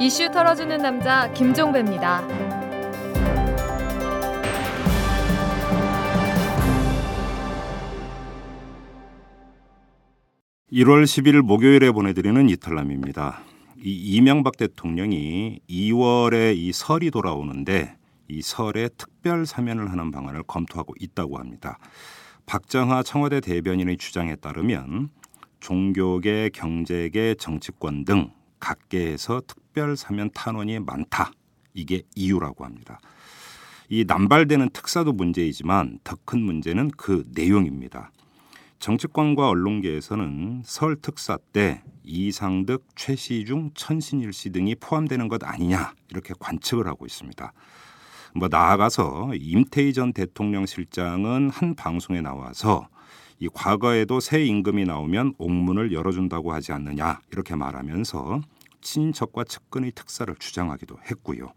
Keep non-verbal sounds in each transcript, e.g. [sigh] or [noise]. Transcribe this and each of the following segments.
이슈 털어주는 남자 김종배입니다. 1월 10일 목요일에 보내드리는 이탈남입니다. 이 이명박 대통령이 2월에 이 설이 돌아오는데 이 설에 특별 사면을 하는 방안을 검토하고 있다고 합니다. 박정하 청와대 대변인의 주장에 따르면 종교계, 경제계, 정치권 등 각계에서 특별 사면 탄원이 많다. 이게 이유라고 합니다. 이 남발되는 특사도 문제이지만 더 큰 문제는 그 내용입니다. 정치권과 언론계에서는 설 특사 때 이상득, 최시중, 천신일 씨 등이 포함되는 것 아니냐 이렇게 관측을 하고 있습니다. 뭐 나아가서 임태희 전 대통령 실장은 한 방송에 나와서 이 과거에도 새 임금이 나오면 옥문을 열어준다고 하지 않느냐 이렇게 말하면서 친인척과 측근의 특사를 주장하기도 했고요.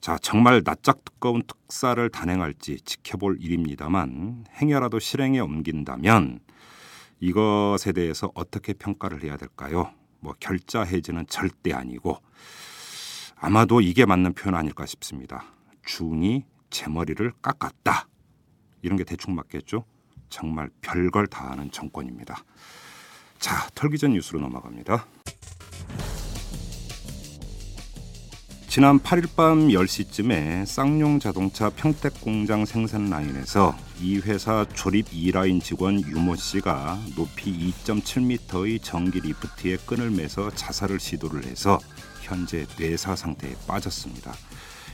자 정말 낯짝 두꺼운 특사를 단행할지 지켜볼 일입니다만 행여라도 실행에 옮긴다면 이것에 대해서 어떻게 평가를 해야 될까요? 뭐 결자 해지는 절대 아니고 아마도 이게 맞는 표현 아닐까 싶습니다. 중이 제 머리를 깎았다. 이런 게 대충 맞겠죠? 정말 별걸 다 하는 정권입니다. 자, 털기 전 뉴스로 넘어갑니다. 지난 8일 밤 10시쯤에 쌍용 자동차 평택 공장 생산 라인에서 이 회사 조립 2라인 직원 유모 씨가 높이 2.7m의 전기 리프트에 끈을 매서 자살을 시도를 해서 현재 뇌사 상태에 빠졌습니다.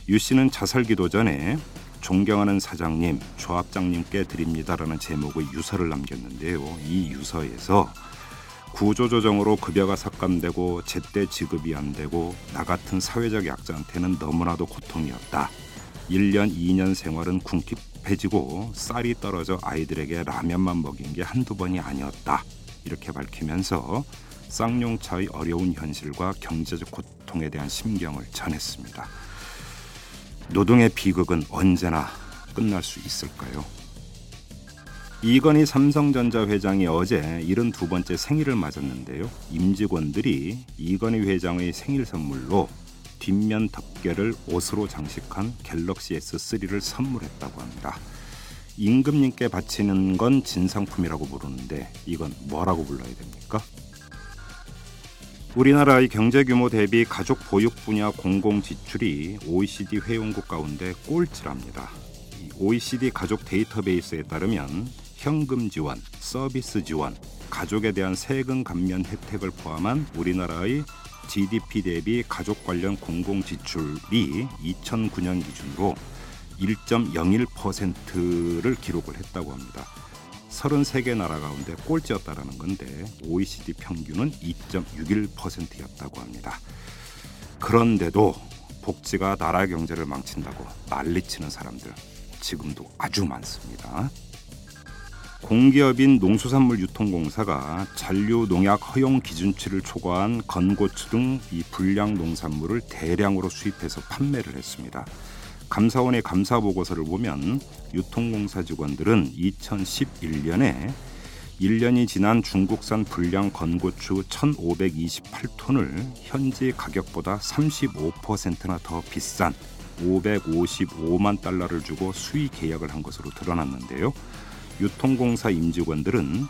유 씨는 자살 기도 전에 존경하는 사장님, 조합장님께 드립니다라는 제목의 유서를 남겼는데요. 이 유서에서 구조조정으로 급여가 삭감되고 제때 지급이 안 되고 나 같은 사회적 약자한테는 너무나도 고통이었다. 1년, 2년 생활은 궁핍해지고 쌀이 떨어져 아이들에게 라면만 먹인 게 한두 번이 아니었다. 이렇게 밝히면서 쌍용차의 어려운 현실과 경제적 고통에 대한 심경을 전했습니다. 노동의 비극은 언제나 끝날 수 있을까요? 이건희 삼성전자 회장이 어제 72번째 생일을 맞았는데요. 임직원들이 이건희 회장의 생일 선물로 뒷면 덮개를 옷으로 장식한 갤럭시 S3를 선물했다고 합니다. 임금님께 바치는 건 진상품이라고 부르는데 이건 뭐라고 불러야 됩니까? 우리나라의 경제 규모 대비 가족 보육 분야 공공 지출이 OECD 회원국 가운데 꼴찌랍니다. OECD 가족 데이터베이스에 따르면 현금 지원, 서비스 지원, 가족에 대한 세금 감면 혜택을 포함한 우리나라의 GDP 대비 가족 관련 공공 지출이 2009년 기준으로 1.01%를 기록을 했다고 합니다. 33개 나라 가운데 꼴찌였다라는 건데 OECD 평균은 2.61%였다고 합니다. 그런데도 복지가 나라 경제를 망친다고 난리치는 사람들 지금도 아주 많습니다. 공기업인 농수산물 유통공사가 잔류 농약 허용 기준치를 초과한 건고추 등 이 불량 농산물을 대량으로 수입해서 판매를 했습니다. 감사원의 감사 보고서를 보면 유통공사 직원들은 2011년에 1년이 지난 중국산 불량 건고추 1,528톤을 현지 가격보다 35%나 더 비싼 555만 달러를 주고 수의 계약을 한 것으로 드러났는데요. 유통공사 임직원들은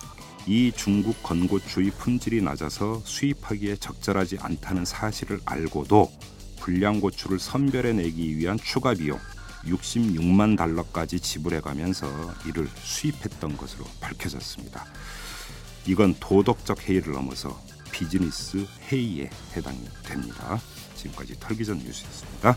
이 중국 건고추의 품질이 낮아서 수입하기에 적절하지 않다는 사실을 알고도 불량 고추를 선별해내기 위한 추가 비용 66만 달러까지 지불해가면서 이를 수입했던 것으로 밝혀졌습니다. 이건 도덕적 해이를 넘어서 비즈니스 해이에 해당이 됩니다. 지금까지 털기전 뉴스였습니다.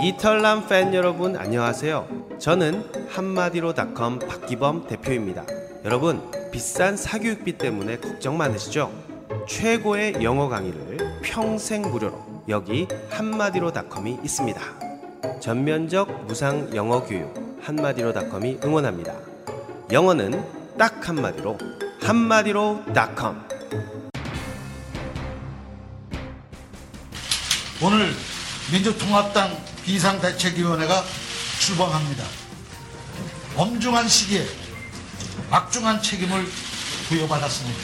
이털남 팬 여러분 안녕하세요. 저는 한마디로닷컴 박기범 대표입니다. 여러분 비싼 사교육비 때문에 걱정 많으시죠? 최고의 영어 강의를 평생 무료로 여기 한마디로닷컴이 있습니다. 전면적 무상 영어 교육 한마디로닷컴이 응원합니다. 영어는 딱 한마디로 한마디로닷컴. 오늘 민주통합당 비상대책위원회가 출범합니다. 엄중한 시기에 막중한 책임을 부여받았습니다.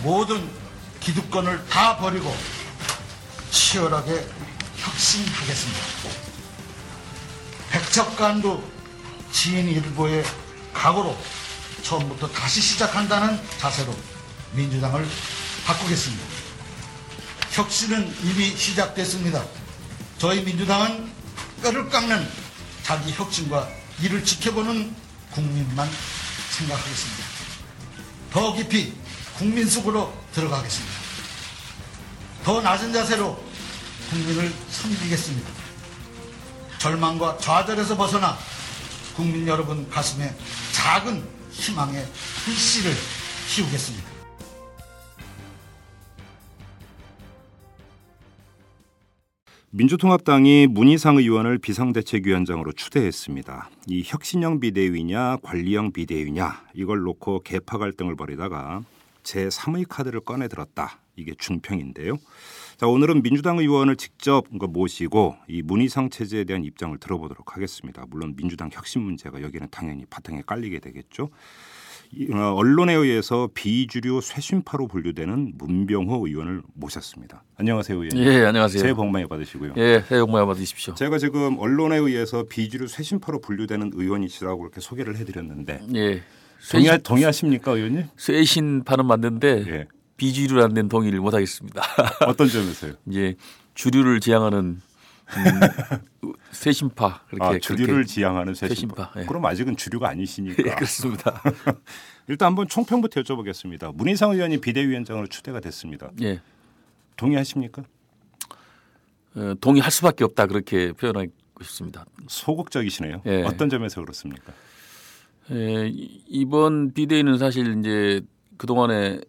모든 기득권을 다 버리고 치열하게 혁신하겠습니다. 백척간도 지인 일보의 각오로 처음부터 다시 시작한다는 자세로 민주당을 바꾸겠습니다. 혁신은 이미 시작됐습니다. 저희 민주당은 뼈를 깎는 자기 혁신과 이를 지켜보는 국민만 생각하겠습니다. 더 깊이 국민 속으로 들어가겠습니다. 더 낮은 자세로 국민을 섬기겠습니다. 절망과 좌절에서 벗어나 국민 여러분 가슴에 작은 희망의 불씨를 키우겠습니다. 민주통합당이 문희상 의원을 비상대책위원장으로 추대했습니다. 이 혁신형 비대위냐 관리형 비대위냐 이걸 놓고 개파 갈등을 벌이다가 제 3의 카드를 꺼내 들었다. 이게 중평인데요. 자, 오늘은 민주당 의원을 직접 모시고 이 문희상 체제에 대한 입장을 들어보도록 하겠습니다. 물론 민주당 혁신 문제가 여기는 당연히 바탕에 깔리게 되겠죠. 어, 언론에 의해서 비주류 쇄신파로 분류되는 문병호 의원을 모셨습니다. 안녕하세요, 의원님. 예, 안녕하세요. 새해 복 많이 받으시고요. 예, 새해 복 많이 받으십시오. 제가 지금 언론에 의해서 비주류 쇄신파로 분류되는 의원이시라고 그렇게 소개를 해드렸는데 예. 동의하, 동의하 십니까, 의원님? 쇄신파는 맞는데 예. 비주류라는 데는 동의를 못 하겠습니다. 어떤 점에서요? 이제 [laughs] 주류를 지향하는 음, 쇄신파 그렇게 아, 주류를 그렇게. 지향하는 쇄신파. 쇄신파, 예. 그럼 아직은 주류가 아니시니까. 예, 그렇습니다. [laughs] 일단 한번 총평부터 여쭤보겠습니다. 문희상 의원이 비대위원장으로 추대가 됐습니다. 예. 동의하십니까? 어, 동의할 수밖에 없다 그렇게 표현하고 싶습니다. 소극적이시네요. 예. 어떤 점에서 그렇습니까? 예, 이- 이번 비대위는 사실 이제 그 동안에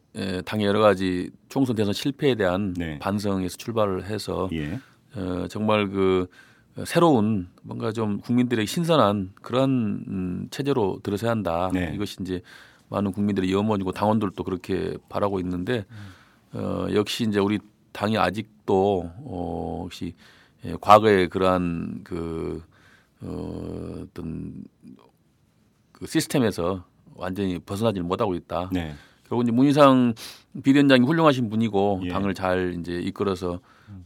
당의 여러 가지 총선 대선 실패에 대한 네. 반성에서 출발을 해서 예. 어, 정말 그 새로운 뭔가 좀 국민들에게 신선한 그런 음, 체제로 들어서야 한다. 네. 이것이 이제 많은 국민들의 염원이고 당원들도 그렇게 바라고 있는데 어, 역시 이제 우리 당이 아직도 어, 혹시 예, 과거의 그러한 그 어, 어떤 그 시스템에서 완전히 벗어나지 못하고 있다. 네. 결국 이제 문희상 비대위원장이 훌륭하신 분이고 예. 당을 잘 이제 이끌어서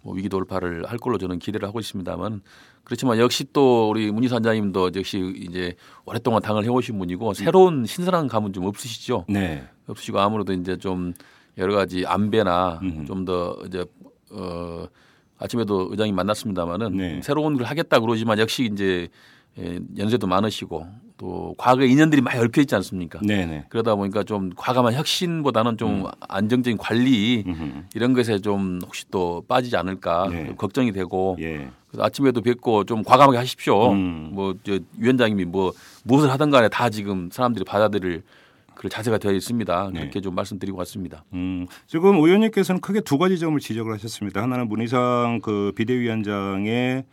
뭐 위기 돌파를 할 걸로 저는 기대를 하고 있습니다만 그렇지만 역시 또 우리 문희상 원장님도 역시 이제 오랫동안 당을 해오신 분이고 새로운 신선한 감은 좀 없으시죠. 네. 없으시고 아무래도 이제 좀 여러 가지 안배나. 좀 더 이제 어 아침에도 의장님 만났습니다마는 네. 새로운 걸 하겠다 그러지만 역시 이제 예, 연세도 많으시고 또 과거 의 인연들이 많이 얽혀 있지 않습니까? 네, 네. 그러다 보니까 좀 과감한 혁신보다는 좀 안정적인 관리 음흠. 이런 것에 좀 혹시 또 빠지지 않을까 예. 좀 걱정이 되고 예. 그래서 아침에도 뵙고 좀 과감하게 하십시오. 음. 뭐저 위원장님이 뭐 무엇을 하든 간에 다 지금 사람들이 받아들일 그런 자세가 되어 있습니다. 네. 그렇게 좀 말씀드리고 왔습니다. 음, 지금 의원님께서는 크게 두 가지 점을 지적을 하셨습니다. 하나는 문희상 그 비대위원장의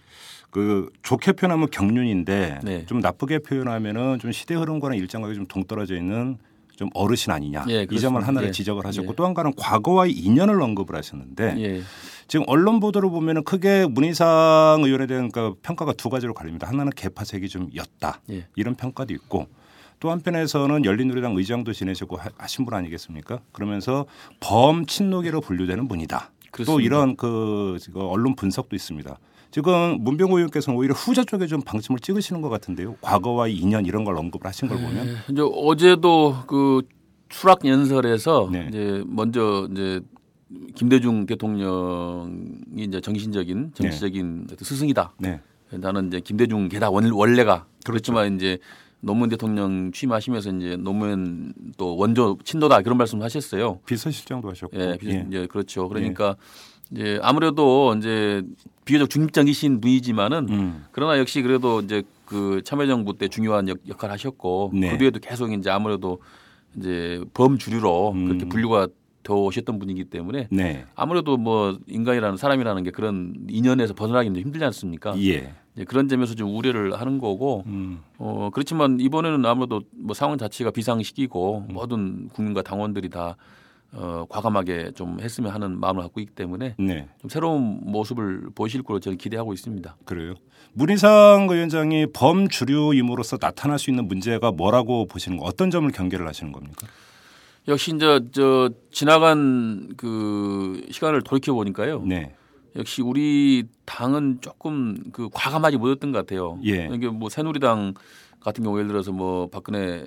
그 좋게 표현하면 경륜인데 네. 좀 나쁘게 표현하면은 좀 시대 흐름과는 일정하게 좀 동떨어져 있는 좀 어르신 아니냐 예, 이 점을. 하나를 예. 지적을 하셨고 예. 또 한 가지는 과거와의 인연을 언급을 하셨는데 예. 지금 언론 보도를 보면은 크게 문희상 의원에 대한 그 평가가 두 가지로 갈립니다. 하나는 개파색이 좀 였다 예. 이런 평가도 있고 또 한편에서는 열린우리당 의장도 지내시고 하- 하신 분 아니겠습니까? 그러면서 범친노계로 분류되는 분이다. 또 그렇습니다. 이런 그 언론 분석도 있습니다. 지금 문병호 의원께서는 오히려 후자 쪽에 좀 방침을 찍으시는 것 같은데요. 과거와의 인연 이런 걸 언급을 하신 걸 보면 예. 이제 어제도 그 수락 연설에서 네. 이제 먼저 이제 김대중 대통령이 이제 정신적인 정치적인 어떤 스승이다. 네. 나는 이제 김대중 게다 원- 원래가 그렇지만 이제 노무현 대통령 취임하시면서 이제 노무현 또 원조 친노다 그런 말씀 하셨어요. 비서실장도 하셨고. 예, 비서, 예. 이제 그렇죠. 그러니까 예. 이제 아무래도 이제 비교적 중립적이신 분이지만은 음. 그러나 역시 그래도 이제 그 참여정부 때 중요한 역, 할을 하셨고 네. 그 뒤에도 계속 이제 아무래도 이제 범주류로 음. 그렇게 분류가 더 오셨던 분이기 때문에 네. 아무래도 뭐 인간이라는 사람이라는 게 그런 인연에서 벗어나기 는 힘들지 않습니까? 예. 그런 점에서 좀 우려를 하는 거고 음. 어 그렇지만 이번에는 아무래도 뭐 상황 자체가 비상시기고 음. 모든 국민과 당원들이 다 어, 과감하게 좀 했으면 하는 마음을 갖고 있기 때문에 네. 좀 새로운 모습을 보실 거로 저는 기대하고 있습니다. 그래요. 문희상 위원장이 범주류임으로써 나타날 수 있는 문제가 뭐라고 보시는 거 어떤 점을 경계를 하시는 겁니까? 역시 이제 저 지나간 그 시간을 돌이켜 보니까요. 네. 역시 우리 당은 조금 그 과감하지 못했던 것 같아요. 예. 이게 뭐 새누리당 같은 경우 예를 들어서 뭐 박근혜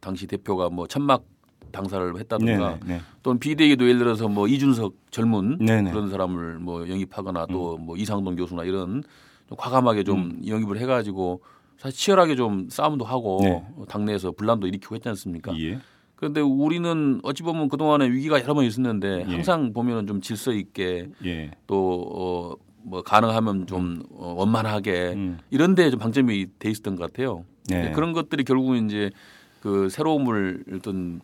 당시 대표가 뭐 천막 당사를 했다든가 네네, 네. 또는 비대위도 예를 들어서 뭐 이준석 젊은 네네. 그런 사람을 뭐 영입하거나 또뭐 음. 이상동 교수나 이런 좀 과감하게 좀 음. 영입을 해가지고 사실 치열하게 좀 싸움도 하고 네. 당내에서 분란도 일으키고 했지 않습니까? 예. 그런데 우리는 어찌 보면 그동안에 위기가 여러 번 있었는데 예. 항상 보면은 좀 질서 있게 예. 또 어, 뭐 가능하면 좀 어, 원만하게 음. 이런 데좀 방점이 돼 있었던 것 같아요. 네. 그런 것들이 결국은 이제 그 새로움을 어떤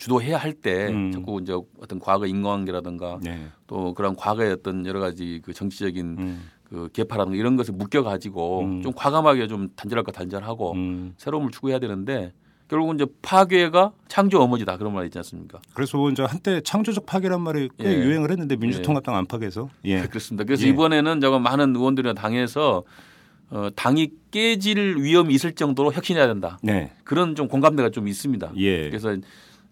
주도해야 할때 음. 자꾸 이제 어떤 과거 인과관계라든가 네. 또 그런 과거의 어떤 여러 가지 그 정치적인 음. 그 개파라든가 이런 것을 묶여 가지고 음. 좀 과감하게 좀 단절할 거 단절하고 음. 새로움을 추구해야 되는데 결국은 이제 파괴가 창조 어머니다 그런 말 있지 않습니까? 그래서 이제 한때 창조적 파괴란 말이 꽤 예. 유행을 했는데 민주통합당 예. 안팎에서 예. [laughs] 그렇습니다. 그래서 예. 이번에는 제가 많은 의원들이나 당에서 어, 당이 깨질 위험이 있을 정도로 혁신해야 된다. 네. 그런 좀 공감대가 좀 있습니다. 예. 그래서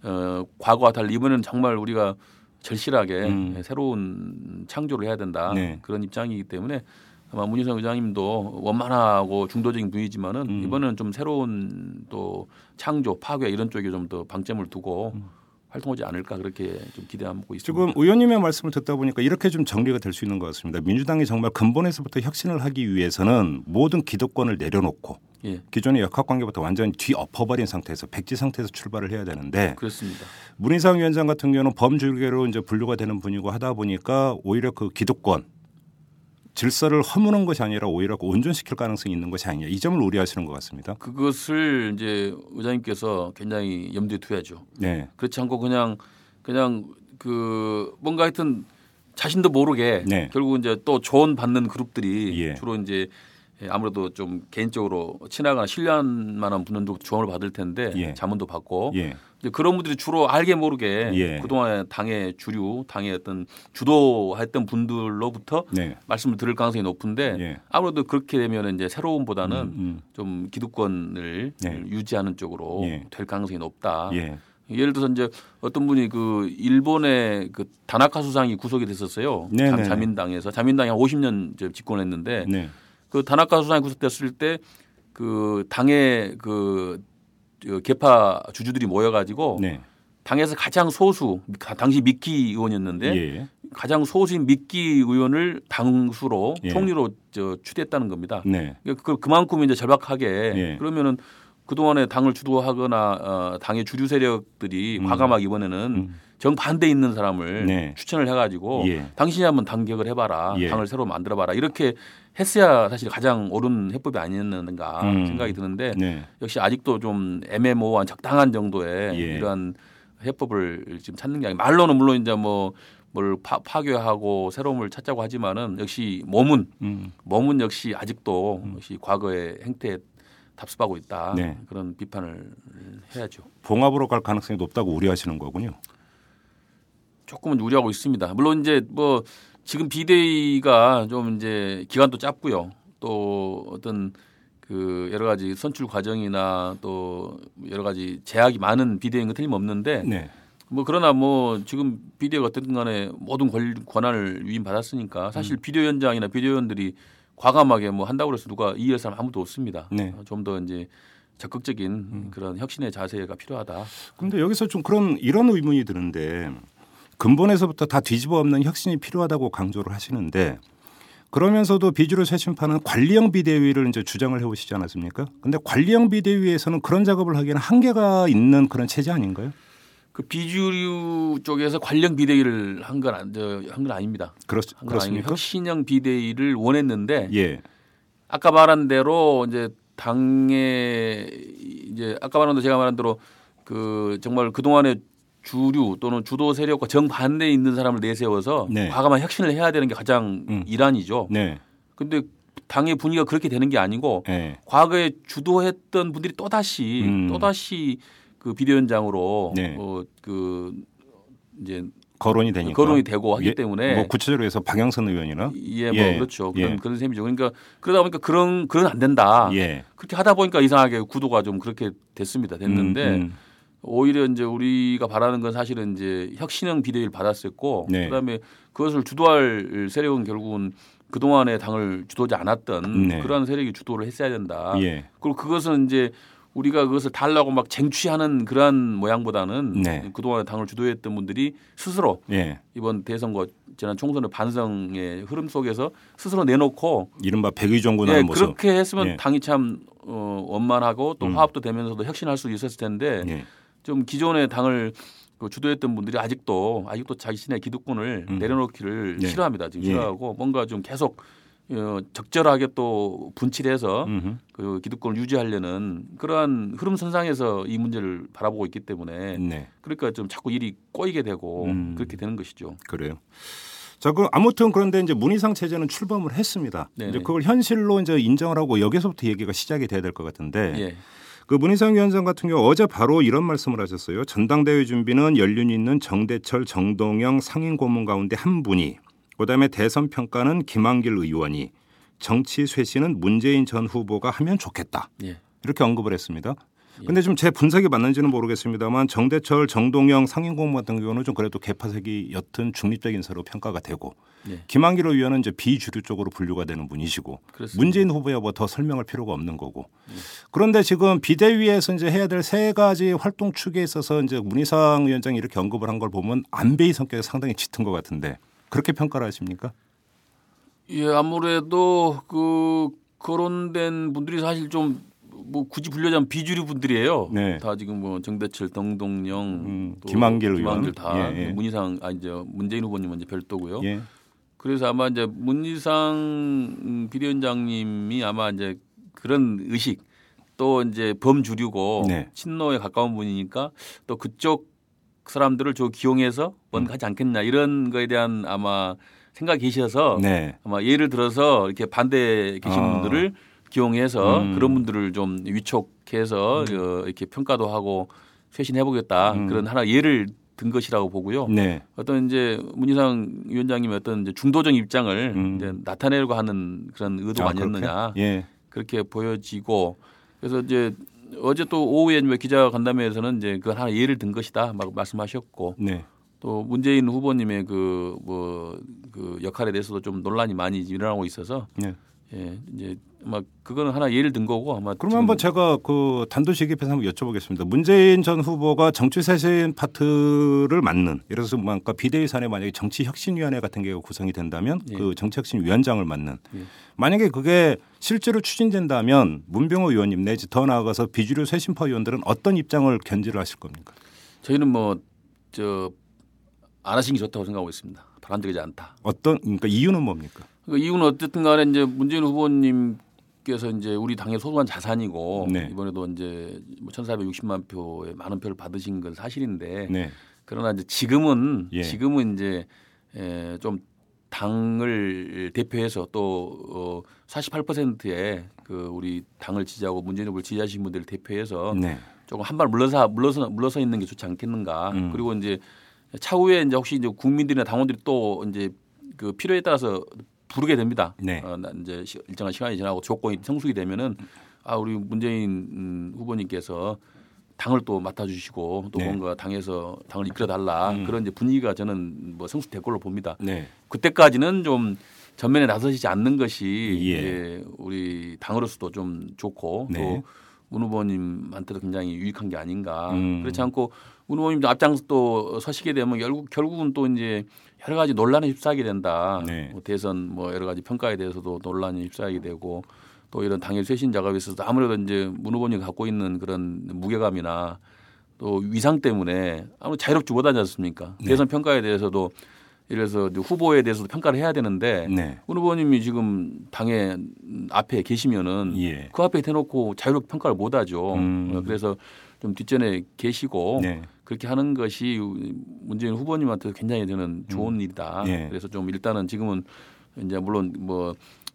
어, 과거와 달리 이번에는 정말 우리가 절실하게 음. 새로운 창조를 해야 된다 네. 그런 입장이기 때문에 아마 문희상 의장님도 원만하고 중도적인 분이지만은 음. 이번에는 좀 새로운 또 창조 파괴 이런 쪽에 좀 더 방점을 두고 음. 활동하지 않을까 그렇게 좀 기대하고 있습니다. 지금 의원님의 말씀을 듣다 보니까 이렇게 좀 정리가 될 수 있는 것 같습니다. 민주당이 정말 근본에서부터 혁신을 하기 위해서는 모든 기득권을 내려놓고 예. 기존의 역학관계부터 완전히 뒤엎어버린 상태에서 백지 상태에서 출발을 해야 되는데 그렇습니다. 문희상 위원장 같은 경우는 범주계로 이제 분류가 되는 분이고 하다 보니까 오히려 그 기득권 질서를 허무는 것이 아니라 오히려 온전시킬 가능성이 있는 것이 아니냐 이 점을 우려하시는 것 같습니다. 그것을 이제 의장님께서 굉장히 염두에 두야죠. 네. 그렇지 않고 그냥 그냥 그 뭔가 하여튼 자신도 모르게 네. 결국 이제 또 조언 받는 그룹들이 예. 주로 이제 예, 아무래도 좀 개인적으로 친하거나 신뢰할 만한 분들도 조언을 받을 텐데 예. 자문도 받고 예. 이제 그런 분들이 주로 알게 모르게 예. 그동안 당의 주류, 당의 어떤 주도했던 분들로부터 네. 말씀을 들을 가능성이 높은데 예. 아무래도 그렇게 되면 이제 새로운보다는 음, 음. 좀 기득권을 네. 유지하는 쪽으로 예. 될 가능성이 높다. 예. 예를 들어서 이제 어떤 분이 그 일본의 그 다나카 수상이 구속이 됐었어요. 네, 네. 자민당에서 자민당이 한 50년 집권했는데 네. 그 다나카 수상이 구속됐을 때 그 당의 그 개파 주주들이 모여가지고 네. 당에서 가장 소수 당시 미키 의원이었는데 예. 가장 소수인 미키 의원을 당수로 예. 총리로 저 추대했다는 겁니다. 네. 그 그만큼 이제 절박하게 예. 그러면은 그동안에 당을 주도하거나 어, 당의 주류 세력들이 음. 과감하게 이번에는 음. 정반대 있는 사람을 네. 추천을 해가지고 예. 당신이 한번 당격을 해봐라 예. 당을 새로 만들어봐라 이렇게 했어야 사실 가장 옳은 해법이 아니었는가 음. 생각이 드는데 네. 역시 아직도 좀 애매모호한 적당한 정도의 예. 이러한 해법을 지금 찾는 게 아니고 말로는 물론 이제 뭐 뭘 파괴하고 새로움을 찾자고 하지만은 역시 몸은 음. 몸은 역시 아직도 음. 역시 과거의 행태에 답습하고 있다 네. 그런 비판을 해야죠. 봉합으로 갈 가능성이 높다고 우려하시는 거군요. 조금은 우려하고 있습니다. 물론 이제 뭐 지금 비대위가 좀 이제 기간도 짧고요. 또 어떤 그 여러 가지 선출 과정이나 또 여러 가지 제약이 많은 비대위인 건 틀림없는데 네. 뭐 그러나 뭐 지금 비대위가 어쨌든 간에 모든 권한을 위임받았으니까 사실 음. 비대위원장이나 비대위원들이 과감하게 뭐 한다고 해서 누가 이해할 사람 아무도 없습니다. 네. 좀더 이제 적극적인 음. 그런 혁신의 자세가 필요하다. 그런데 여기서 좀 그런 이런 의문이 드는데 근본에서부터 다 뒤집어 엎는 혁신이 필요하다고 강조를 하시는데 그러면서도 비주류 쇄신파는 관리형 비대위를 이제 주장을 해오시지 않았습니까? 근데 관리형 비대위에서는 그런 작업을 하기에는 한계가 있는 그런 체제 아닌가요? 그 비주류 쪽에서 관련 비대위를 한 건 한건 아닙니다. 그렇, 한건 그렇 습니까? 혁신형 비대위를 원했는데 예. 아까 말한 대로 이제 당에 이제 아까 말한 대로 제가 말한 대로 그 정말 그 동안에 주류 또는 주도 세력과 정반대에 있는 사람을 내세워서 네. 과감한 혁신을 해야 되는 게 가장 음. 일환이죠. 네. 근데 당의 분위기가 그렇게 되는 게 아니고 예. 과거에 주도했던 분들이 또 다시 음. 또 다시 그 비대위원장으로 네. 어 그 이제 거론이 되니까. 거론이 되고 하기 예, 때문에 뭐 구체적으로 해서 박영선 의원이나 예, 뭐 예, 그렇죠. 그런 예. 그런 셈이죠. 그러니까 그러다 보니까 그런 그런 안 된다. 예. 그렇게 하다 보니까 이상하게 구도가 좀 그렇게 됐습니다. 됐는데 음, 음. 오히려 이제 우리가 바라는 건 사실은 이제 혁신형 비대위를 받았었고 네. 그다음에 그것을 주도할 세력은 결국은 그동안에 당을 주도하지 않았던 네. 그러한 세력이 주도를 했어야 된다. 예. 그리고 그것은 이제 우리가 그것을 달라고 막 쟁취하는 그러한 모양보다는 네. 그동안에 당을 주도했던 분들이 스스로 예. 이번 대선과 지난 총선의 반성의 흐름 속에서 스스로 내놓고 이른바 백의종군하는 예, 모습. 그렇게 했으면 예. 당이 참 어, 원만하고 또 음. 화합도 되면서도 혁신할 수 있었을 텐데 예. 좀 기존의 당을 그 주도했던 분들이 아직도 아직도 자신의 기득권을 음. 내려놓기를 네. 싫어합니다. 지금 예. 싫어하고 뭔가 좀 계속 어, 적절하게 또 분칠해서 음흠. 그 기득권을 유지하려는 그러한 흐름 선상에서 이 문제를 바라보고 있기 때문에 네. 그러니까 좀 자꾸 일이 꼬이게 되고 음. 그렇게 되는 것이죠. 그래요. 자, 그 아무튼 그런데 이제 문희상 체제는 출범을 했습니다. 네네. 이제 그걸 현실로 이제 인정을 하고 여기서부터 얘기가 시작이 돼야 될 것 같은데 예. 그 문희상 위원장 같은 경우 어제 바로 이런 말씀을 하셨어요. 전당대회 준비는 연륜 있는 정대철, 정동영 상임 고문 가운데 한 분이 그다음에 대선 평가는 김한길 의원이 정치 쇄신은 문재인 전 후보가 하면 좋겠다. 예. 이렇게 언급을 했습니다. 근데 좀 제 분석이 맞는지는 모르겠습니다만 정대철, 정동영 상임고문 같은 경우는 좀 그래도 개파색이 옅은 중립적인 서로 평가가 되고 네. 김한길 의원은 이제 비주류 쪽으로 분류가 되는 분이시고 그렇습니다. 문재인 후보야 뭐 더 설명할 필요가 없는 거고 그런데 지금 비대위에서 이제 해야 될 세 가지 활동 축에 있어서 이제 문희상 위원장이 이렇게 언급을 한 걸 보면 안배의 성격이 상당히 짙은 것 같은데 그렇게 평가를 하십니까? 예, 아무래도 그 거론된 분들이 사실 좀 뭐 굳이 불려자면 비주류 분들이에요. 네. 다 지금 뭐 정대철, 정동영, 음, 또 김한길. 김한길 다 예, 예. 문희상 아 이제 문재인 후보님은 이제 별도고요. 예. 그래서 아마 이제 문희상 비대위원장님이 아마 이제 그런 의식 또 이제 범주류고 네. 친노에 가까운 분이니까 또 그쪽 사람들을 저 기용해서 뭔가 하지 않겠냐 이런 거에 대한 아마 생각이 계셔서 네. 아마 예를 들어서 이렇게 반대에 계신 아. 분들을 기용해서 음. 그런 분들을 좀 위촉해서 어, 이렇게 평가도 하고 쇄신해 보겠다 음. 그런 하나 예를 든 것이라고 보고요. 네. 어떤 이제 문희상 위원장님의 어떤 이제 중도적 입장을 음. 이제 나타내려고 하는 그런 의도가 아, 아니었느냐 그렇게? 예. 그렇게 보여지고 그래서 이제 어제 또 오후에 뭐 기자 간담회에서는 이제 그 하나 예를 든 것이다 막 말씀하셨고 네. 또 문재인 후보님의 그뭐그 역할에 대해서도 좀 논란이 많이 일어나고 있어서 네. 예 이제 아마 그거는 하나 예를 든 거고 아마 그럼 한번 제가 그 단도직 입해서 한번 여쭤보겠습니다. 문재인 전 후보가 정치 쇄신 파트를 맡는 예를 들어서 뭐 아까 비대위 산에 만약에 정치혁신위원회 같은 게 구성이 된다면 예. 그 정치혁신위원장을 맡는 예. 만약에 그게 실제로 추진된다면 문병호 의원님 내지 더 나아가서 비주류 쇄신파 의원들은 어떤 입장을 견지를 하실 겁니까? 저희는 뭐 저 안 하신 게 좋다고 생각하고 있습니다. 바람직하지 않다. 어떤 그러니까 이유는 뭡니까? 그 이유는 어쨌든 간에 이제 문재인 후보님 께서 이제 우리 당의 소소한 자산이고 네. 이번에도 이제 뭐 1,460만 표의 많은 표를 받으신 건 사실인데 네. 그러나 이제 지금은 예. 지금은 이제 에, 좀 당을 대표해서 또 어, 48%의 그 우리 당을 지지하고 문재인 후보를 지지하신 분들을 대표해서 네. 조금 한 발 물러서 물러서 물러서 있는 게 좋지 않겠는가. 음. 그리고 이제 차후에 이제 혹시 이제 국민들이나 당원들이 또 이제 그 필요에 따라서 부르게 됩니다. 네. 어, 나 이제 시- 일정한 시간이 지나고 조건이 성숙이 되면은 아 우리 문재인 음, 후보님께서 당을 또 맡아주시고 또 네. 뭔가 당에서 당을 이끌어 달라 음. 그런 이제 분위기가 저는 뭐 성숙될 걸로 봅니다. 네. 그때까지는 좀 전면에 나서시지 않는 것이 예. 예, 우리 당으로서도 좀 좋고 네. 또문 후보님한테도 굉장히 유익한 게 아닌가. 음. 그렇지 않고 문 후보님 앞장서 또 서시게 되면 결국 결국은 또 이제 여러 가지 논란에 휩싸이게 된다. 네. 뭐 대선 뭐 여러 가지 평가에 대해서도 논란이 휩싸이게 되고 또 이런 당일 쇄신 작업에 있어서 아무래도 이제 문 후보님 갖고 있는 그런 무게감이나 또 위상 때문에 아무래도 자유롭지 못하지 않습니까? 네. 대선 평가에 대해서도 이제 후보에 대해서도 평가를 해야 되는데 네. 문 후보님이 지금 당의 앞에 계시면은 예. 그 앞에 대놓고 자유롭게 평가를 못 하죠. 음. 어, 그래서 좀 뒷전에 계시고 네. 그렇게 하는 것이 문재인 후보님한테 굉장히 저는 좋은 일이다. 예. 그래서 좀 일단은 지금은 이제 물론 뭐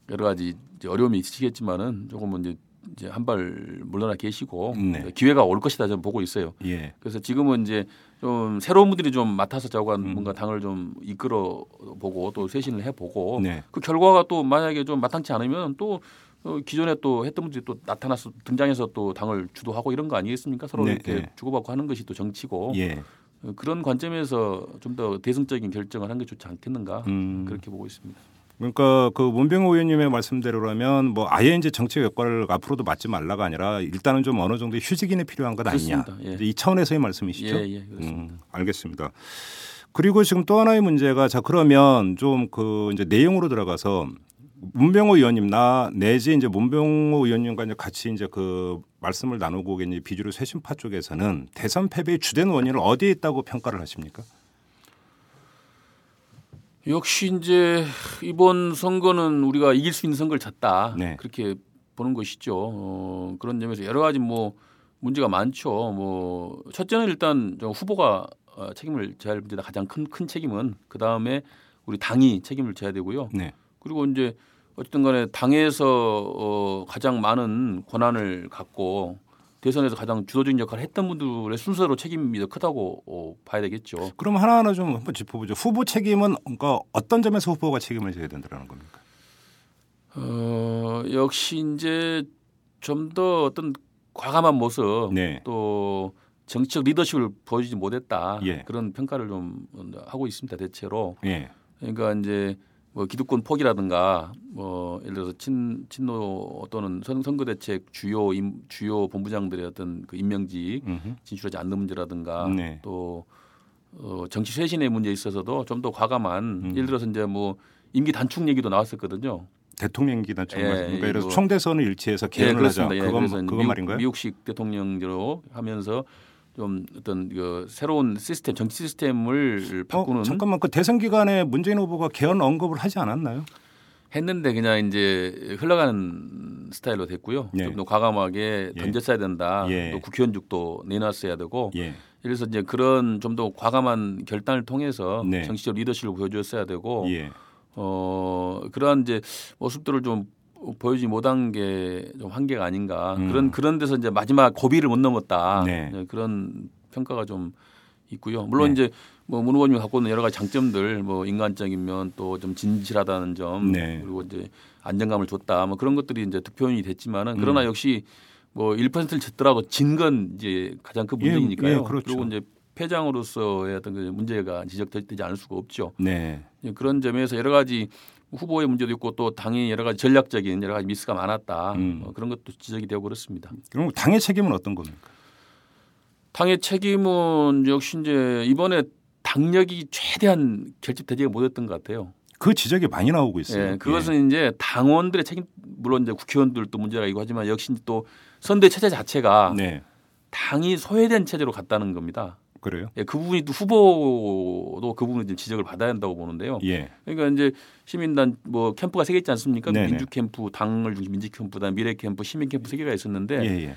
여러 가지 어려움이 있으시겠지만은 조금은 이제 이제 한 발 물러나 계시고 네. 기회가 올 것이다 저는 보고 있어요. 예. 그래서 지금은 이제 좀 새로운 분들이 좀 맡아서 저가 음. 뭔가 당을 좀 이끌어 보고 또 쇄신을 해 보고 네. 그 결과가 또 만약에 좀 마땅치 않으면 또 어, 기존에 또 했던 분들이 또 나타나서 등장해서 또 당을 주도하고 이런 거 아니겠습니까? 서로 네, 이렇게 네. 주고받고 하는 것이 또 정치고 예. 어, 그런 관점에서 좀 더 대승적인 결정을 하는 게 좋지 않겠는가 음. 그렇게 보고 있습니다. 그러니까 그 문병호 의원님의 말씀대로라면 뭐 아예 이제 정책 역할을 앞으로도 맡지 말라가 아니라 일단은 좀 어느 정도의 휴직인이 필요한 것 아니냐. 예. 이 차원에서의 말씀이시죠? 예, 예. 음, 알겠습니다. 그리고 지금 또 하나의 문제가 자 그러면 좀 그 이제 내용으로 들어가서 문병호 의원님 나 내지 이제 문병호 의원님과 이제 같이 이제 그 말씀을 나누고 계신 비주류 쇄신파 쪽에서는 대선 패배의 주된 원인을 어디에 있다고 평가를 하십니까? 역시 이제 이번 선거는 우리가 이길 수 있는 선거를 졌다 네. 그렇게 보는 것이죠. 어, 그런 점에서 여러 가지 뭐 문제가 많죠. 뭐 첫째는 일단 저 후보가 어, 책임을 져야 할 문제다. 가장 큰 큰 책임은 그 다음에 우리 당이 책임을 져야 되고요. 네. 그리고 이제 어쨌든 간에 당에서 어, 가장 많은 권한을 갖고 대선에서 가장 주도적인 역할을 했던 분들의 순서로 책임이 더 크다고 어, 봐야 되겠죠. 그럼 하나하나 좀 한번 짚어보죠. 후보 책임은 그러니까 어떤 점에서 후보가 책임을 져야 된다는 겁니까? 어, 역시 이제 좀 더 어떤 과감한 모습 네. 또 정치적 리더십을 보여주지 못했다 예. 그런 평가를 좀 하고 있습니다 대체로 예. 그러니까 이제 뭐 기득권 포기라든가 뭐 예를 들어서 친 친노 또는 선, 선거 대책 주요 임, 주요 본부장들의 어떤 그 임명직 음흠. 진출하지 않는 문제라든가 네. 또 어, 정치 쇄신의 문제에 있어서도 좀 더 과감한 음. 예를 들어서 이제 뭐 임기 단축 얘기도 나왔었거든요. 대통령기단 총 예, 그러니까 예를 들어서 이거- 총대선을 일치해서 개헌을 하자. 예, 그건 그건 미국, 말인가요? 미국식 대통령제로 하면서 좀 어떤 그 새로운 시스템 정치 시스템을 바꾸는 어, 잠깐만 그 대선 기간에 문재인 후보가 개헌 언급을 하지 않았나요? 했는데 그냥 이제 흘러가는 스타일로 됐고요. 예. 좀더 과감하게 예. 던졌어야 된다. 예. 또 국회의원직도 내놨어야 되고 예. 그래서 이제 그런 좀 더 과감한 결단을 통해서 네. 정치적 리더십을 보여줬어야 되고 예. 어 그러한 이제 모습들을 좀 보여주지 못한 게 좀 한계가 아닌가 음. 그런 그런 데서 이제 마지막 고비를 못 넘었다 네. 네, 그런 평가가 좀 있고요. 물론 네. 이제 뭐문 후보님이 갖고 있는 여러 가지 장점들 뭐 인간적인 면 또 좀 진실하다는 점 네. 그리고 이제 안정감을 줬다 뭐 그런 것들이 이제 득표인이 됐지만은 그러나 음. 역시 뭐 1%를 졌더라도 진 건 이제 가장 큰 예, 문제이니까요. 예, 그렇죠. 리고 이제 패장으로서의 어떤 그 문제가 지적되지 않을 수가 없죠. 네. 예, 그런 점에서 여러 가지 후보의 문제도 있고 또 당이 여러 가지 전략적인 여러 가지 미스가 많았다. 음. 어, 그런 것도 지적이 되고 그렇습니다. 그럼 당의 책임은 어떤 겁니까? 당의 책임은 역시 이제 이번에 당력이 최대한 결집되지 못했던 것 같아요. 그 지적이 많이 나오고 있어요. 예, 그것은 이제 당원들의 책임 물론 이제 국회의원들도 문제가 있고 하지만 역시 또 선대 체제 자체가 예. 네. 당이 소외된 체제로 갔다는 겁니다. 그래요? 예, 그 부분이 또 후보도 그 부분에 좀 지적을 받아야 한다고 보는데요. 예. 그러니까 이제 시민단 뭐 캠프가 세 개 있지 않습니까? 네네. 민주 캠프, 당을 중심 민주 캠프, 다 미래 캠프, 시민 캠프 세 개가 있었는데 예, 예.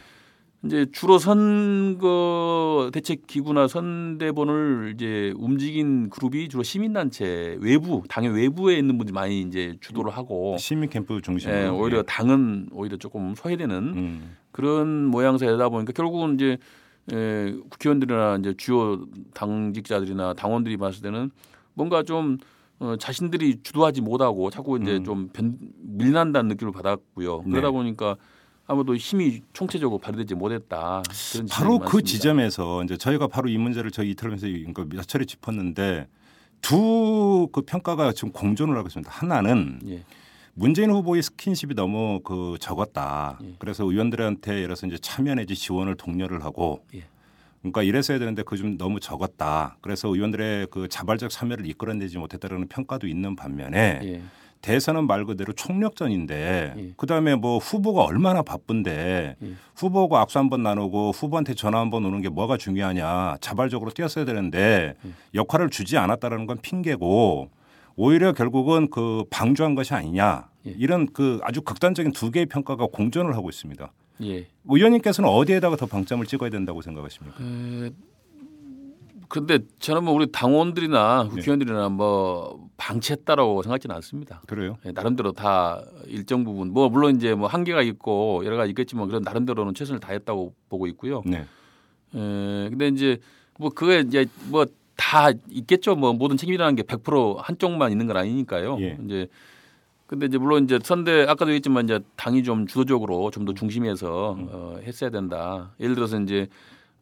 이제 주로 선거 대책 기구나 선대본을 이제 움직인 그룹이 주로 시민단체 외부 당의 외부에 있는 분들이 많이 이제 주도를 하고 시민 캠프 중심으로. 예, 오히려 당은 오히려 조금 소외되는 음. 그런 모양새다 보니까 결국은 이제 에, 국회의원들이나 이제 주요 당직자들이나 당원들이 봤을 때는 뭔가 좀 어, 자신들이 주도하지 못하고 자꾸 이제 음. 좀 변, 밀난다는 느낌을 받았고요. 네. 그러다 보니까 아무래도 힘이 총체적으로 발휘되지 못했다. 바로 그. 지점에서 이제 저희가 바로 이 문제를 저희 이탈리아에서 몇 차례 짚었는데 두 그 평가가 지금 공존을 하고 있습니다. 하나는 예. 문재인 후보의 스킨십이 너무 그 적었다. 예. 그래서 의원들한테 예를 들어서 이제 참여 내지 지원을 독려를 하고 예. 그러니까 이랬어야 되는데 그 좀 너무 적었다. 그래서 의원들의 그 자발적 참여를 이끌어내지 못했다라는 평가도 있는 반면에 예. 대선은 말 그대로 총력전인데 예. 그다음에 뭐 후보가 얼마나 바쁜데 예. 후보가 악수 한번 나누고 후보한테 전화 한번 오는 게 뭐가 중요하냐 자발적으로 뛰었어야 되는데 예. 역할을 주지 않았다라는 건 핑계고 오히려 결국은 그 방조한 것이 아니냐 예. 이런 그 아주 극단적인 두 개의 평가가 공존을 하고 있습니다. 예. 의원님께서는 어디에다가 더 방점을 찍어야 된다고 생각하십니까? 에, 근데 저는 뭐 우리 당원들이나 네. 국회의원들이나 뭐 방치했다라고 생각지는 않습니다. 그래요? 예, 나름대로 다 일정 부분 뭐 물론 이제 뭐 한계가 있고 여러 가지 있겠지만 그런 나름대로는 최선을 다했다고 보고 있고요. 네. 에, 근데 이제 뭐 그게 이제 뭐 다 있겠죠. 뭐 모든 책임이라는 게 100% 한쪽만 있는 건 아니니까요. 예. 이제 근데 이제 물론 이제 선대 아까도 얘기했지만 이제 당이 좀 주도적으로 좀 더 중심에서 음. 어, 했어야 된다. 예를 들어서 이제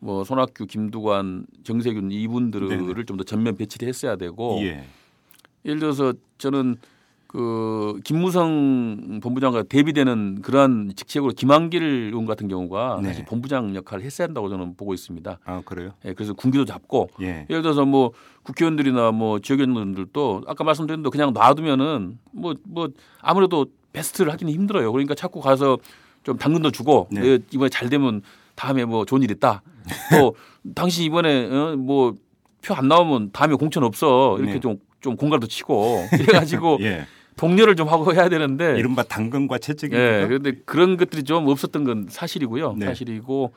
뭐 손학규, 김두관, 정세균 이분들을. 좀 더 전면 배치를 했어야 되고 예. 예를 들어서 저는 그 김무성 본부장과 대비되는 그러한 직책으로 김한길 의원 같은 경우가 네. 사실 본부장 역할을 했어야 한다고 저는 보고 있습니다. 아 그래요? 예, 그래서 군기도 잡고 예. 예를 들어서 뭐 국회의원들이나 뭐 지역의원들도 아까 말씀드린 대로 그냥 놔두면은 뭐뭐 아무래도 베스트를 하기는 힘들어요. 그러니까 자꾸 가서 좀 당근도 주고 네. 예, 이번에 잘 되면 다음에 뭐 좋은 일 있다. 또 [laughs] 당신 이번에 어, 뭐표 안 나오면 다음에 공천 없어 이렇게 네. 좀좀 공갈도 치고 이래가지고 [laughs] 예. 독려를 좀 하고 해야 되는데 이른바 당근과 채찍입니까? 예, 그런데 그런 것들이 좀 없었던 건 사실이고요. 네. 사실이고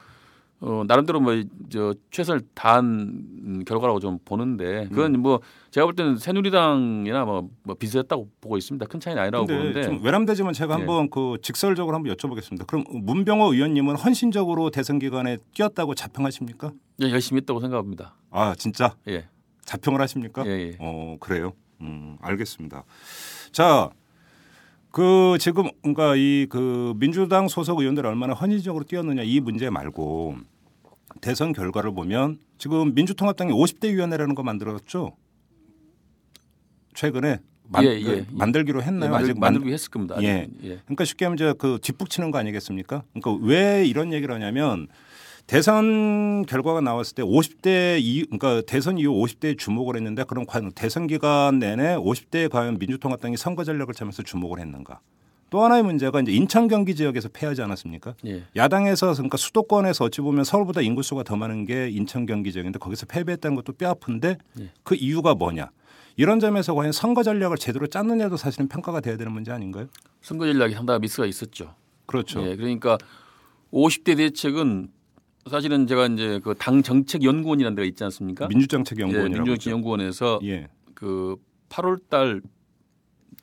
어, 나름대로 뭐저 최선을 다한 결과라고 좀 보는데 그건 음. 뭐 제가 볼 때는 새누리당이나 뭐, 뭐 비슷했다고 보고 있습니다. 큰 차이는 아니라고 보는데 좀 외람되지만 제가 예. 한번 그 직설적으로 한번 여쭤보겠습니다. 그럼 문병호 의원님은 헌신적으로 대선 기간에 뛰었다고 자평하십니까? 예, 열심히 했다고 생각합니다. 아 진짜 예, 자평을 하십니까? 예, 예. 어 그래요. 음 알겠습니다. 자. 그 지금 그러니까 이 그 민주당 소속 의원들 얼마나 헌신적으로 뛰었느냐 이 문제 말고 대선 결과를 보면 지금 민주통합당이 50대 위원회라는 거 만들었죠. 최근에 만, 예, 예. 만들기로 했나요? 예, 만들, 아직 만- 만들기 했을 겁니다. 예. 예. 그러니까 쉽게 하면 이제 그 뒷북치는 거 아니겠습니까? 그러니까 왜 이런 얘기를 하냐면 대선 결과가 나왔을 때 50대 이 그러니까 대선 이후 50대에 주목을 했는데 그럼 과연 대선 기간 내내 50대에 과연 민주통합당이 선거 전략을 짜면서 주목을 했는가? 또 하나의 문제가 이제 인천 경기 지역에서 패하지 않았습니까? 예. 야당에서 그러니까 수도권에서 어찌 보면 서울보다 인구수가 더 많은 게 인천 경기 지역인데 거기서 패배했다는 것도 뼈 아픈데 예. 그 이유가 뭐냐? 이런 점에서 과연 선거 전략을 제대로 짰느냐도 사실은 평가가 돼야 되는 문제 아닌가요? 선거 전략이 상당히 미스가 있었죠. 그렇죠. 예, 그러니까 50대 대책은 사실은 제가 이제 그 당 정책 연구원이라는 데가 있지 않습니까? 민주정책 연구원이라고 예, 민주정책 연구원에서 예. 그 8월 달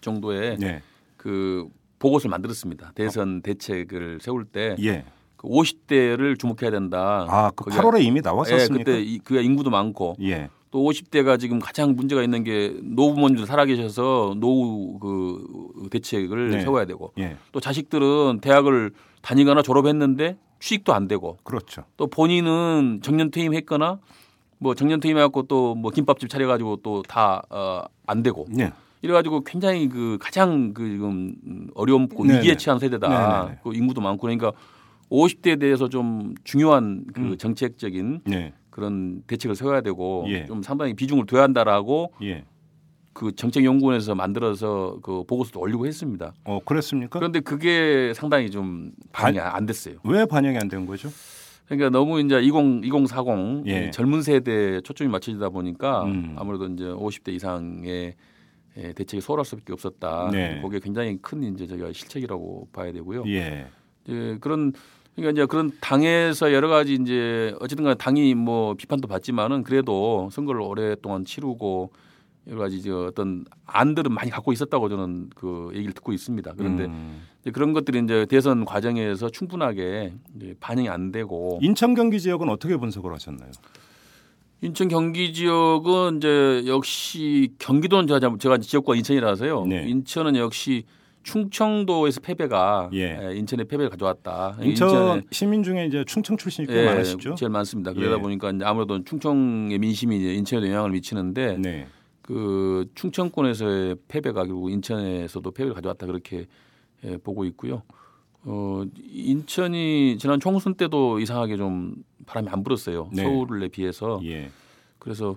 정도에 예. 그 보고서를 만들었습니다. 대선 대책을 세울 때 예. 그 50대를 주목해야 된다. 아, 그 거기가- 8월에 이미 예, 나왔었습니까? 그때 이- 그가 인구도 많고 예. 또 50대가 지금 가장 문제가 있는 게 노부모님들 살아계셔서 노후 그 대책을 네. 세워야 되고 예. 또 자식들은 대학을 다니거나 졸업했는데 취직도 안 되고 그렇죠. 또 본인은 정년 퇴임했거나 뭐 정년 퇴임해갖고 또 뭐 김밥집 차려가지고 또 다 어, 안 되고 예. 이래가지고 굉장히 그 가장 그 지금 어려움고 네네. 위기에 처한 세대다. 네네네. 그 인구도 많고 그러니까 50대에 대해서 좀 중요한 그 음. 정책적인 예. 그런 대책을 세워야 되고 예. 좀 상당히 비중을 둬야 한다라고 예. 그 정책연구원에서 만들어서 그 보고서도 올리고 했습니다. 어, 그랬습니까? 그런데 그게 상당히 좀 반영이 안 됐어요. 왜 반영이 안 된 거죠? 그러니까 너무 이제 20, 2040 예. 이 젊은 세대에 초점이 맞춰지다 보니까 음. 아무래도 이제 50대 이상의 예, 대책이 소홀할 수밖에 없었다. 네. 그게 굉장히 큰 이제 저희가 실책이라고 봐야 되고요. 예. 이제 그런 그러니까 이제 그런 당에서 여러 가지 이제 어쨌든간 당이 뭐 비판도 받지만은 그래도 선거를 오랫동안 치르고 여러 가지 이제 어떤 안들은 많이 갖고 있었다고 저는 그 얘기를 듣고 있습니다. 그런데 음. 이제 그런 것들이 이제 대선 과정에서 충분하게 반영이 안 되고 인천 경기 지역은 어떻게 분석을 하셨나요? 인천 경기 지역은 이제 역시 경기도는 제가 제가 지역과 인천이라서요. 네. 인천은 역시 충청도에서 패배가 예. 예, 인천에 패배를 가져왔다. 인천 인천에 시민 중에 이제 충청 출신이 꽤 예, 많으시죠? 제일 많습니다. 그러다 예. 보니까 이제 아무래도 충청의 민심이 이제 인천에도 영향을 미치는데 네. 그 충청권에서의 패배가 결국 인천에서도 패배를 가져왔다 그렇게 예, 보고 있고요. 어 인천이 지난 총선 때도 이상하게 좀 바람이 안 불었어요. 네. 서울에 비해서 예. 그래서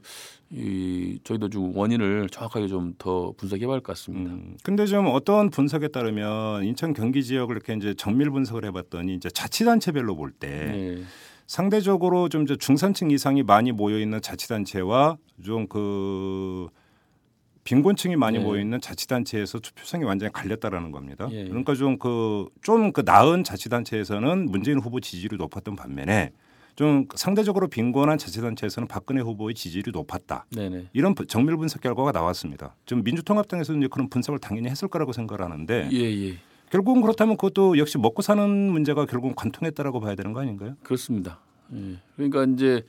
이 저희도 좀 원인을 정확하게 좀 더 분석해 봐야 할 것 같습니다. 음, 근데 좀 어떤 분석에 따르면 인천 경기 지역을 이렇게 이제 정밀 분석을 해 봤더니 이제 자치단체별로 볼때 네. 상대적으로 좀 중산층 이상이 많이 모여 있는 자치단체와 좀 그 빈곤층이 많이 네. 모여 있는 자치단체에서 투표성이 완전히 갈렸다라는 겁니다. 예, 예. 그러니까 좀 그 좀 그 나은 자치단체에서는 문재인 후보 지지율이 높았던 반면에 좀 상대적으로 빈곤한 자치단체에서는 박근혜 후보의 지지율이 높았다. 네네. 이런 부- 정밀 분석 결과가 나왔습니다. 지금 민주통합당에서는 이제 그런 분석을 당연히 했을 거라고 생각을 하는데 예, 예. 결국은 그렇다면 그것도 역시 먹고 사는 문제가 결국은 관통했다라고 봐야 되는 거 아닌가요? 그렇습니다. 예. 그러니까 이제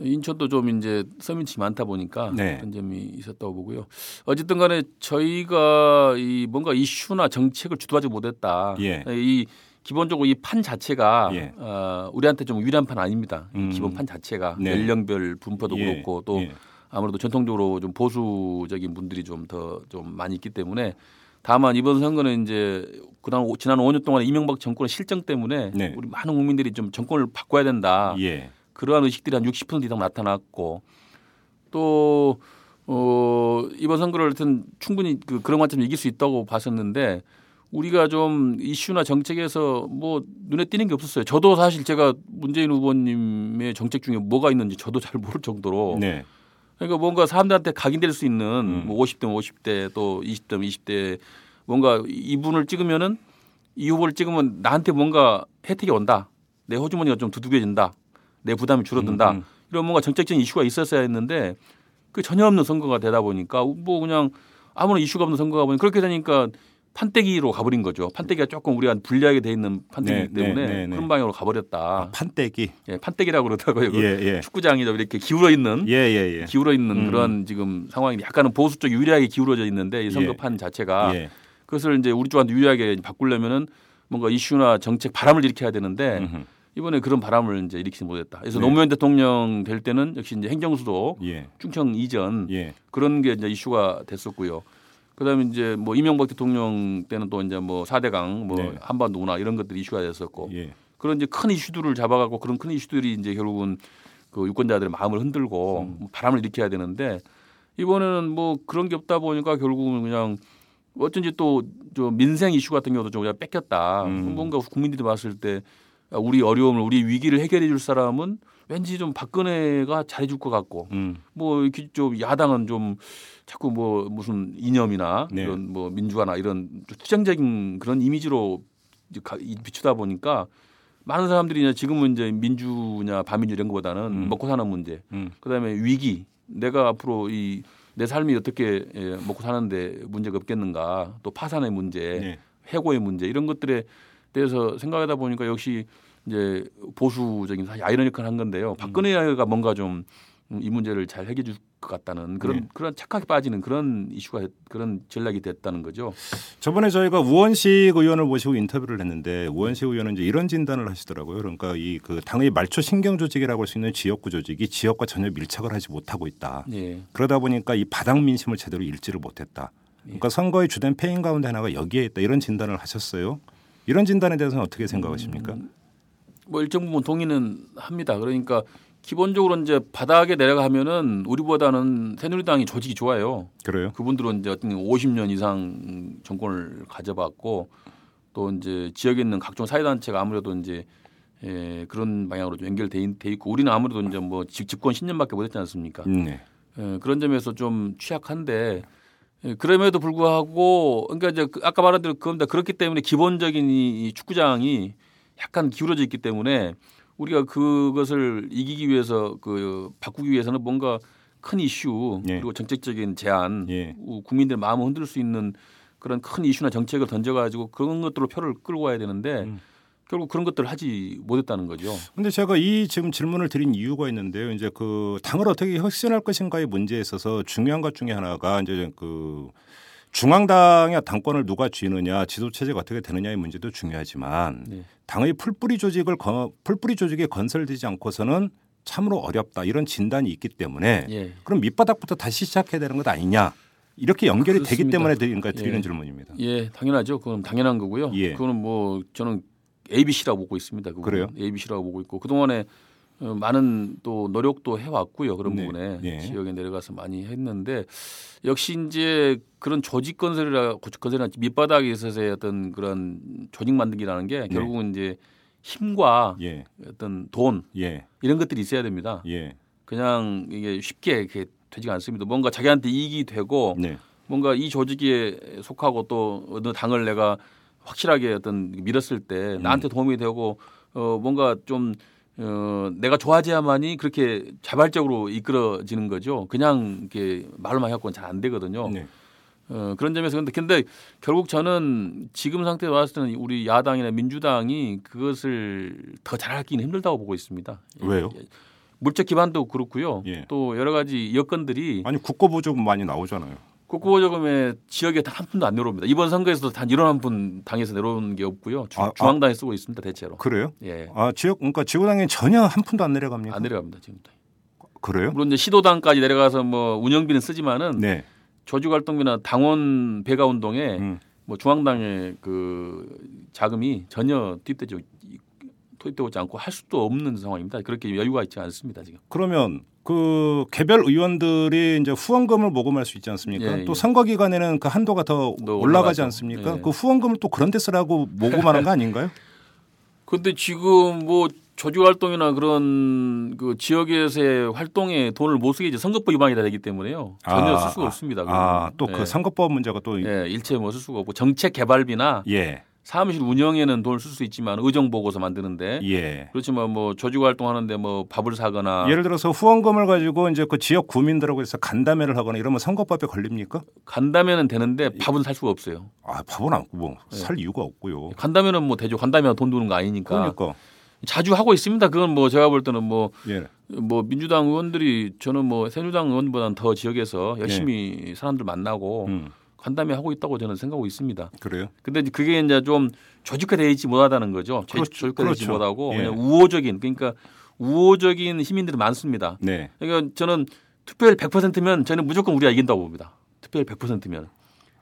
인천도 좀 이제 서민층이 많다 보니까 네. 그런 점이 있었다고 보고요. 어쨌든 간에 저희가 이 뭔가 이슈나 정책을 주도하지 못했다. 예. 이 기본적으로 이 판 자체가 예. 어, 우리한테 좀 유리한 판 아닙니다. 이 음. 기본 판 자체가 네. 연령별 분포도 예. 그렇고 또 예. 아무래도 전통적으로 좀 보수적인 분들이 좀 더좀 많이 있기 때문에 다만 이번 선거는 이제 그다음 오- 지난 5년 동안 이명박 정권의 실정 때문에 네. 우리 많은 국민들이 좀 정권을 바꿔야 된다. 예. 그러한 의식들이 한 60% 이상 나타났고 또 어, 이번 선거를 하여튼 충분히 그 그런 관점을 이길 수 있다고 봤었는데 우리가 좀 이슈나 정책에서 뭐 눈에 띄는 게 없었어요. 저도 사실 제가 문재인 후보님의 정책 중에 뭐가 있는지 저도 잘 모를 정도로 네. 그러니까 뭔가 사람들한테 각인될 수 있는 음. 뭐 50대면 50대 또 20대면 20대 뭔가 이분을 찍으면은 이 후보를 찍으면 나한테 뭔가 혜택이 온다. 내 호주머니가 좀 두둑해진다. 내 부담이 줄어든다. 음, 음. 이런 뭔가 정책적인 이슈가 있었어야 했는데 그 전혀 없는 선거가 되다 보니까 뭐 그냥 아무런 이슈가 없는 선거가 보니 그렇게 되니까 판때기로 가버린 거죠. 판때기가 조금 우리가 불리하게 돼 있는 판때기 네, 때문에 네, 네, 네. 그런 방향으로 가버렸다. 아, 판때기. 예, 판때기라고 그러더라고요. 그 예, 예. 축구장이 좀 이렇게 기울어 있는 예, 예, 예. 기울어 있는 음. 그런 지금 상황이 약간은 보수 쪽 유리하게 기울어져 있는데 이 선거판 자체가 예. 그것을 이제 우리 쪽한테 유리하게 바꾸려면은 뭔가 이슈나 정책 바람을 일으켜야 되는데 음흠. 이번에 그런 바람을 이제 일으키지 못했다. 그래서 네. 노무현 대통령 될 때는 역시 이제 행정수도 예. 충청 이전 예. 그런 게 이제 이슈가 됐었고요. 그다음에 이제 뭐 이명박 대통령 때는 또 이제 뭐 4대강 뭐 네. 한반도 운하 이런 것들이 이슈가 됐었고 예. 그런 이제 큰 이슈들을 잡아가고 그런 큰 이슈들이 이제 결국은 그 유권자들의 마음을 흔들고 음. 뭐 바람을 일으켜야 되는데 이번에는 뭐 그런 게 없다 보니까 결국은 그냥 어쩐지 또 저 민생 이슈 같은 경우도 좀 그냥 뺏겼다. 음. 뭔가 국민들이 봤을 때 아, 우리 어려움을 우리 위기를 해결해 줄 사람은 왠지 좀 박근혜가 잘해줄 것 같고 음. 뭐 이렇게 좀 야당은 좀 자꾸 뭐 무슨 이념이나 네. 이런 뭐 민주화나 이런 좀 투쟁적인 그런 이미지로 비추다 보니까 많은 사람들이 이제 지금은 이제 민주냐 반민주 이런 것보다는 음. 먹고 사는 문제, 음. 그다음에 위기, 내가 앞으로 이 내 삶이 어떻게 예, 먹고 사는데 문제가 없겠는가, 또 파산의 문제, 네. 해고의 문제 이런 것들에 대해서 생각하다 보니까 역시 이제 보수적인 사실 아이러니컬 한 건데요. 박근혜가 뭔가 좀 이 문제를 잘 해결해 줄 것 같다는 그런 네. 그런 착각에 빠지는 그런 이슈가 그런 전략이 됐다는 거죠. 저번에 저희가 우원식 의원을 모시고 인터뷰를 했는데 우원식 의원은 이제 이런 진단을 하시더라고요. 그러니까 이 그 당의 말초 신경 조직이라고 할 수 있는 지역구 조직이 지역과 전혀 밀착을 하지 못하고 있다. 예. 그러다 보니까 이 바닥 민심을 제대로 읽지를 못했다. 그러니까 선거의 주된 패인 가운데 하나가 여기에 있다. 이런 진단을 하셨어요. 이런 진단에 대해서는 어떻게 생각하십니까? 뭐 일정 부분 동의는 합니다. 그러니까 기본적으로 이제 바닥에 내려가면은 우리보다는 새누리당이 조직이 좋아요. 그래요? 그분들은 이제 어떤 50년 이상 정권을 가져봤고 또 이제 지역에 있는 각종 사회단체가 아무래도 이제 예, 그런 방향으로 좀 연결돼 있- 있고 우리는 아무래도 이제 뭐 집- 집권 10년밖에 못했지 않습니까? 네. 예, 그런 점에서 좀 취약한데 예, 그럼에도 불구하고 그러니까 이제 그 아까 말한 대로 그겁니다. 그렇기 때문에 기본적인 이, 이 축구장이 약간 기울어져 있기 때문에 우리가 그것을 이기기 위해서 그 바꾸기 위해서는 뭔가 큰 이슈 예. 그리고 정책적인 제안 예. 우- 국민들 마음을 흔들 수 있는 그런 큰 이슈나 정책을 던져가지고 그런 것들로 표를 끌고 와야 되는데 음. 결국 그런 것들을 하지 못했다는 거죠. 근데 제가 이 지금 질문을 드린 이유가 있는데요. 이제 그 당을 어떻게 혁신할 것인가의 문제에 있어서 중요한 것 중에 하나가 이제 그 중앙당의 당권을 누가 쥐느냐, 지도 체제가 어떻게 되느냐의 문제도 중요하지만 네. 당의 풀뿌리 조직을 거- 풀뿌리 조직이 건설되지 않고서는 참으로 어렵다 이런 진단이 있기 때문에 예. 그럼 밑바닥부터 다시 시작해야 되는 것 아니냐 이렇게 연결이 되기 그렇습니다. 때문에 드리는, 드리는 예. 질문입니다. 예, 당연하죠. 그건 당연한 거고요. 예. 그거는 뭐 저는 ABC라고 보고 있습니다. 그 그래요? ABC라고 보고 있고 그동안에 어, 많은 또 노력도 해왔고요. 그런 네. 부분에 예. 지역에 내려가서 많이 했는데 역시 이제 그런 조직 건설이라 건설이나 밑바닥에 있어서의 어떤 그런 조직 만들기라는 게 결국은 이제 힘과 예, 어떤 돈 예, 이런 것들이 있어야 됩니다. 예, 그냥 이게 쉽게 이렇게 되지가 않습니다. 뭔가 자기한테 이익이 되고 네, 뭔가 이 조직에 속하고 또 어느 당을 내가 확실하게 어떤 밀었을 때 음. 나한테 도움이 되고 어 뭔가 좀 어, 내가 좋아져야만이 그렇게 자발적으로 이끌어지는 거죠. 그냥 이렇게 말로만 해갖고는 잘 안 되거든요. 네. 어, 그런 점에서 근데, 근데 결국 저는 지금 상태에 왔을 때는 우리 야당이나 민주당이 그것을 더 잘하기는 힘들다고 보고 있습니다. 왜요? 물적 기반도 그렇고요. 예. 또 여러 가지 여건들이 아니 국고보조금 많이 나오잖아요. 국고보조금에 지역에 단 한 푼도 안 내려옵니다. 이번 선거에서도 단 1원 한푼 당에서 내려온 게 없고요. 주, 아, 중앙당에 쓰고 있습니다. 대체로. 그래요? 예. 아 지역 그러니까 지구당에 전혀 한 푼도 안 내려갑니까? 안 내려갑니다. 지금. 그래요? 물론 이제 시도당까지 내려가서 뭐 운영비는 쓰지만은 네. 조직 활동비나 당원 배가 운동에 음. 뭐 중앙당의 그 자금이 전혀 투입되지 투입되지 않고 할 수도 없는 상황입니다. 그렇게 여유가 있지 않습니다 지금. 그러면 그 개별 의원들이 이제 후원금을 모금할 수 있지 않습니까? 예, 또 예. 선거 기간에는 그 한도가 더또 올라가지. 않습니까? 예. 그 후원금을 또 그런 데 쓰라고 모금하는 거 아닌가요? [laughs] 근데 지금 뭐 조직 활동이나 그런 그 지역에서의 활동에 돈을 못 쓰게 이제 선거법 위반이 되기 때문에요. 전혀 쓸 수가 없습니다. 아, 또그 예. 선거법 문제가 또 예, 일체 뭐 쓸 수가 없고 정책 개발비나 예. 사무실 운영에는 돈을 쓸 수 있지만 의정 보고서 만드는데 예. 그렇지만 뭐 조직 활동하는데 뭐 밥을 사거나 예를 들어서 후원금을 가지고 이제 그 지역 구민들하고 해서 간담회를 하거나 이러면 선거법에 걸립니까? 간다면은 되는데 밥은 살 수가 없어요. 아, 밥은 안뭐 예. 살 이유가 없고요. 간다면은 뭐 대죠. 간다면 돈 드는 거 아니니까. 그러니까 자주 하고 있습니다. 그건 뭐 제가 볼 때는 뭐 예. 뭐 민주당 의원들이 저는 뭐 새누리당 의원보다는 더 지역에서 열심히 사람들 만나고 음. 간담회 하고 있다고 저는 생각하고 있습니다. 그래요? 근데 그게 이제 좀 조직화되어 있지 못하다는 거죠. 조- 그렇죠. 조직화되어 있지 그렇죠. 못하고 예. 그냥 우호적인 그러니까 우호적인 시민들이 많습니다. 네. 그러니까 저는 투표율 100%면 저는 무조건 우리가 이긴다고 봅니다. 투표율 100%면.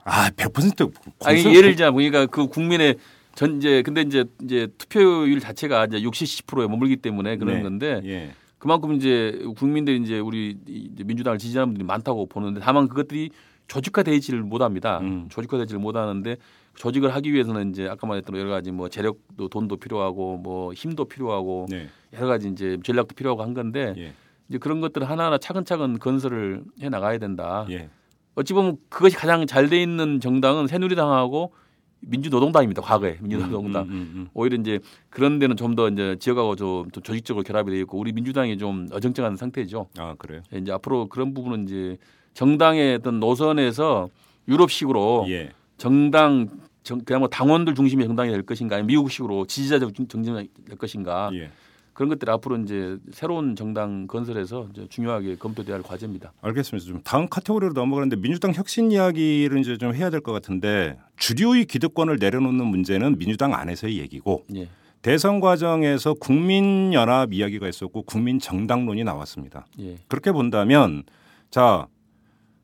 아, 100% 아니 예를 들자 그러니까 그 국민의 전 이제 근데 이제 이제 투표율 자체가 이제 60, 70%에 머물기 때문에 그런 네. 건데 예. 그만큼 이제 국민들이 이제 우리 민주당을 지지하는 분들이 많다고 보는데 다만 그것들이 조직화되지를 못합니다. 음. 조직화되지를 못하는데 조직을 하기 위해서는 이제 아까 말했던 여러 가지 뭐 재력도 돈도 필요하고 뭐 힘도 필요하고 네. 여러 가지 이제 전략도 필요하고 한 건데 예. 이제 그런 것들을 하나하나 차근차근 건설을 해 나가야 된다. 예. 어찌 보면 그것이 가장 잘 돼 있는 정당은 새누리당하고 민주노동당입니다. 과거에 민주노동당. 음, 음, 음. 오히려 이제 그런 데는 좀 더 이제 지역하고 좀, 좀 조직적으로 결합이 되어 있고 우리 민주당이 좀 어정쩡한 상태죠. 아, 그래요? 이제 앞으로 그런 부분은 이제 정당의 어떤 노선에서 유럽식으로 예. 정당 정, 그냥 뭐 당원들 중심의 정당이 될 것인가 아니면 미국식으로 지지자적 중- 정당이 될 것인가 예. 그런 것들이 앞으로 이제 새로운 정당 건설에서 이제 중요하게 검토돼야 할 과제입니다. 알겠습니다. 좀 다음 카테고리로 넘어가는데 민주당 혁신 이야기를 이제 좀 해야 될 것 같은데 주류의 기득권을 내려놓는 문제는 민주당 안에서의 얘기고 예. 대선 과정에서 국민연합 이야기가 있었고 국민정당론이 나왔습니다. 예. 그렇게 본다면 자,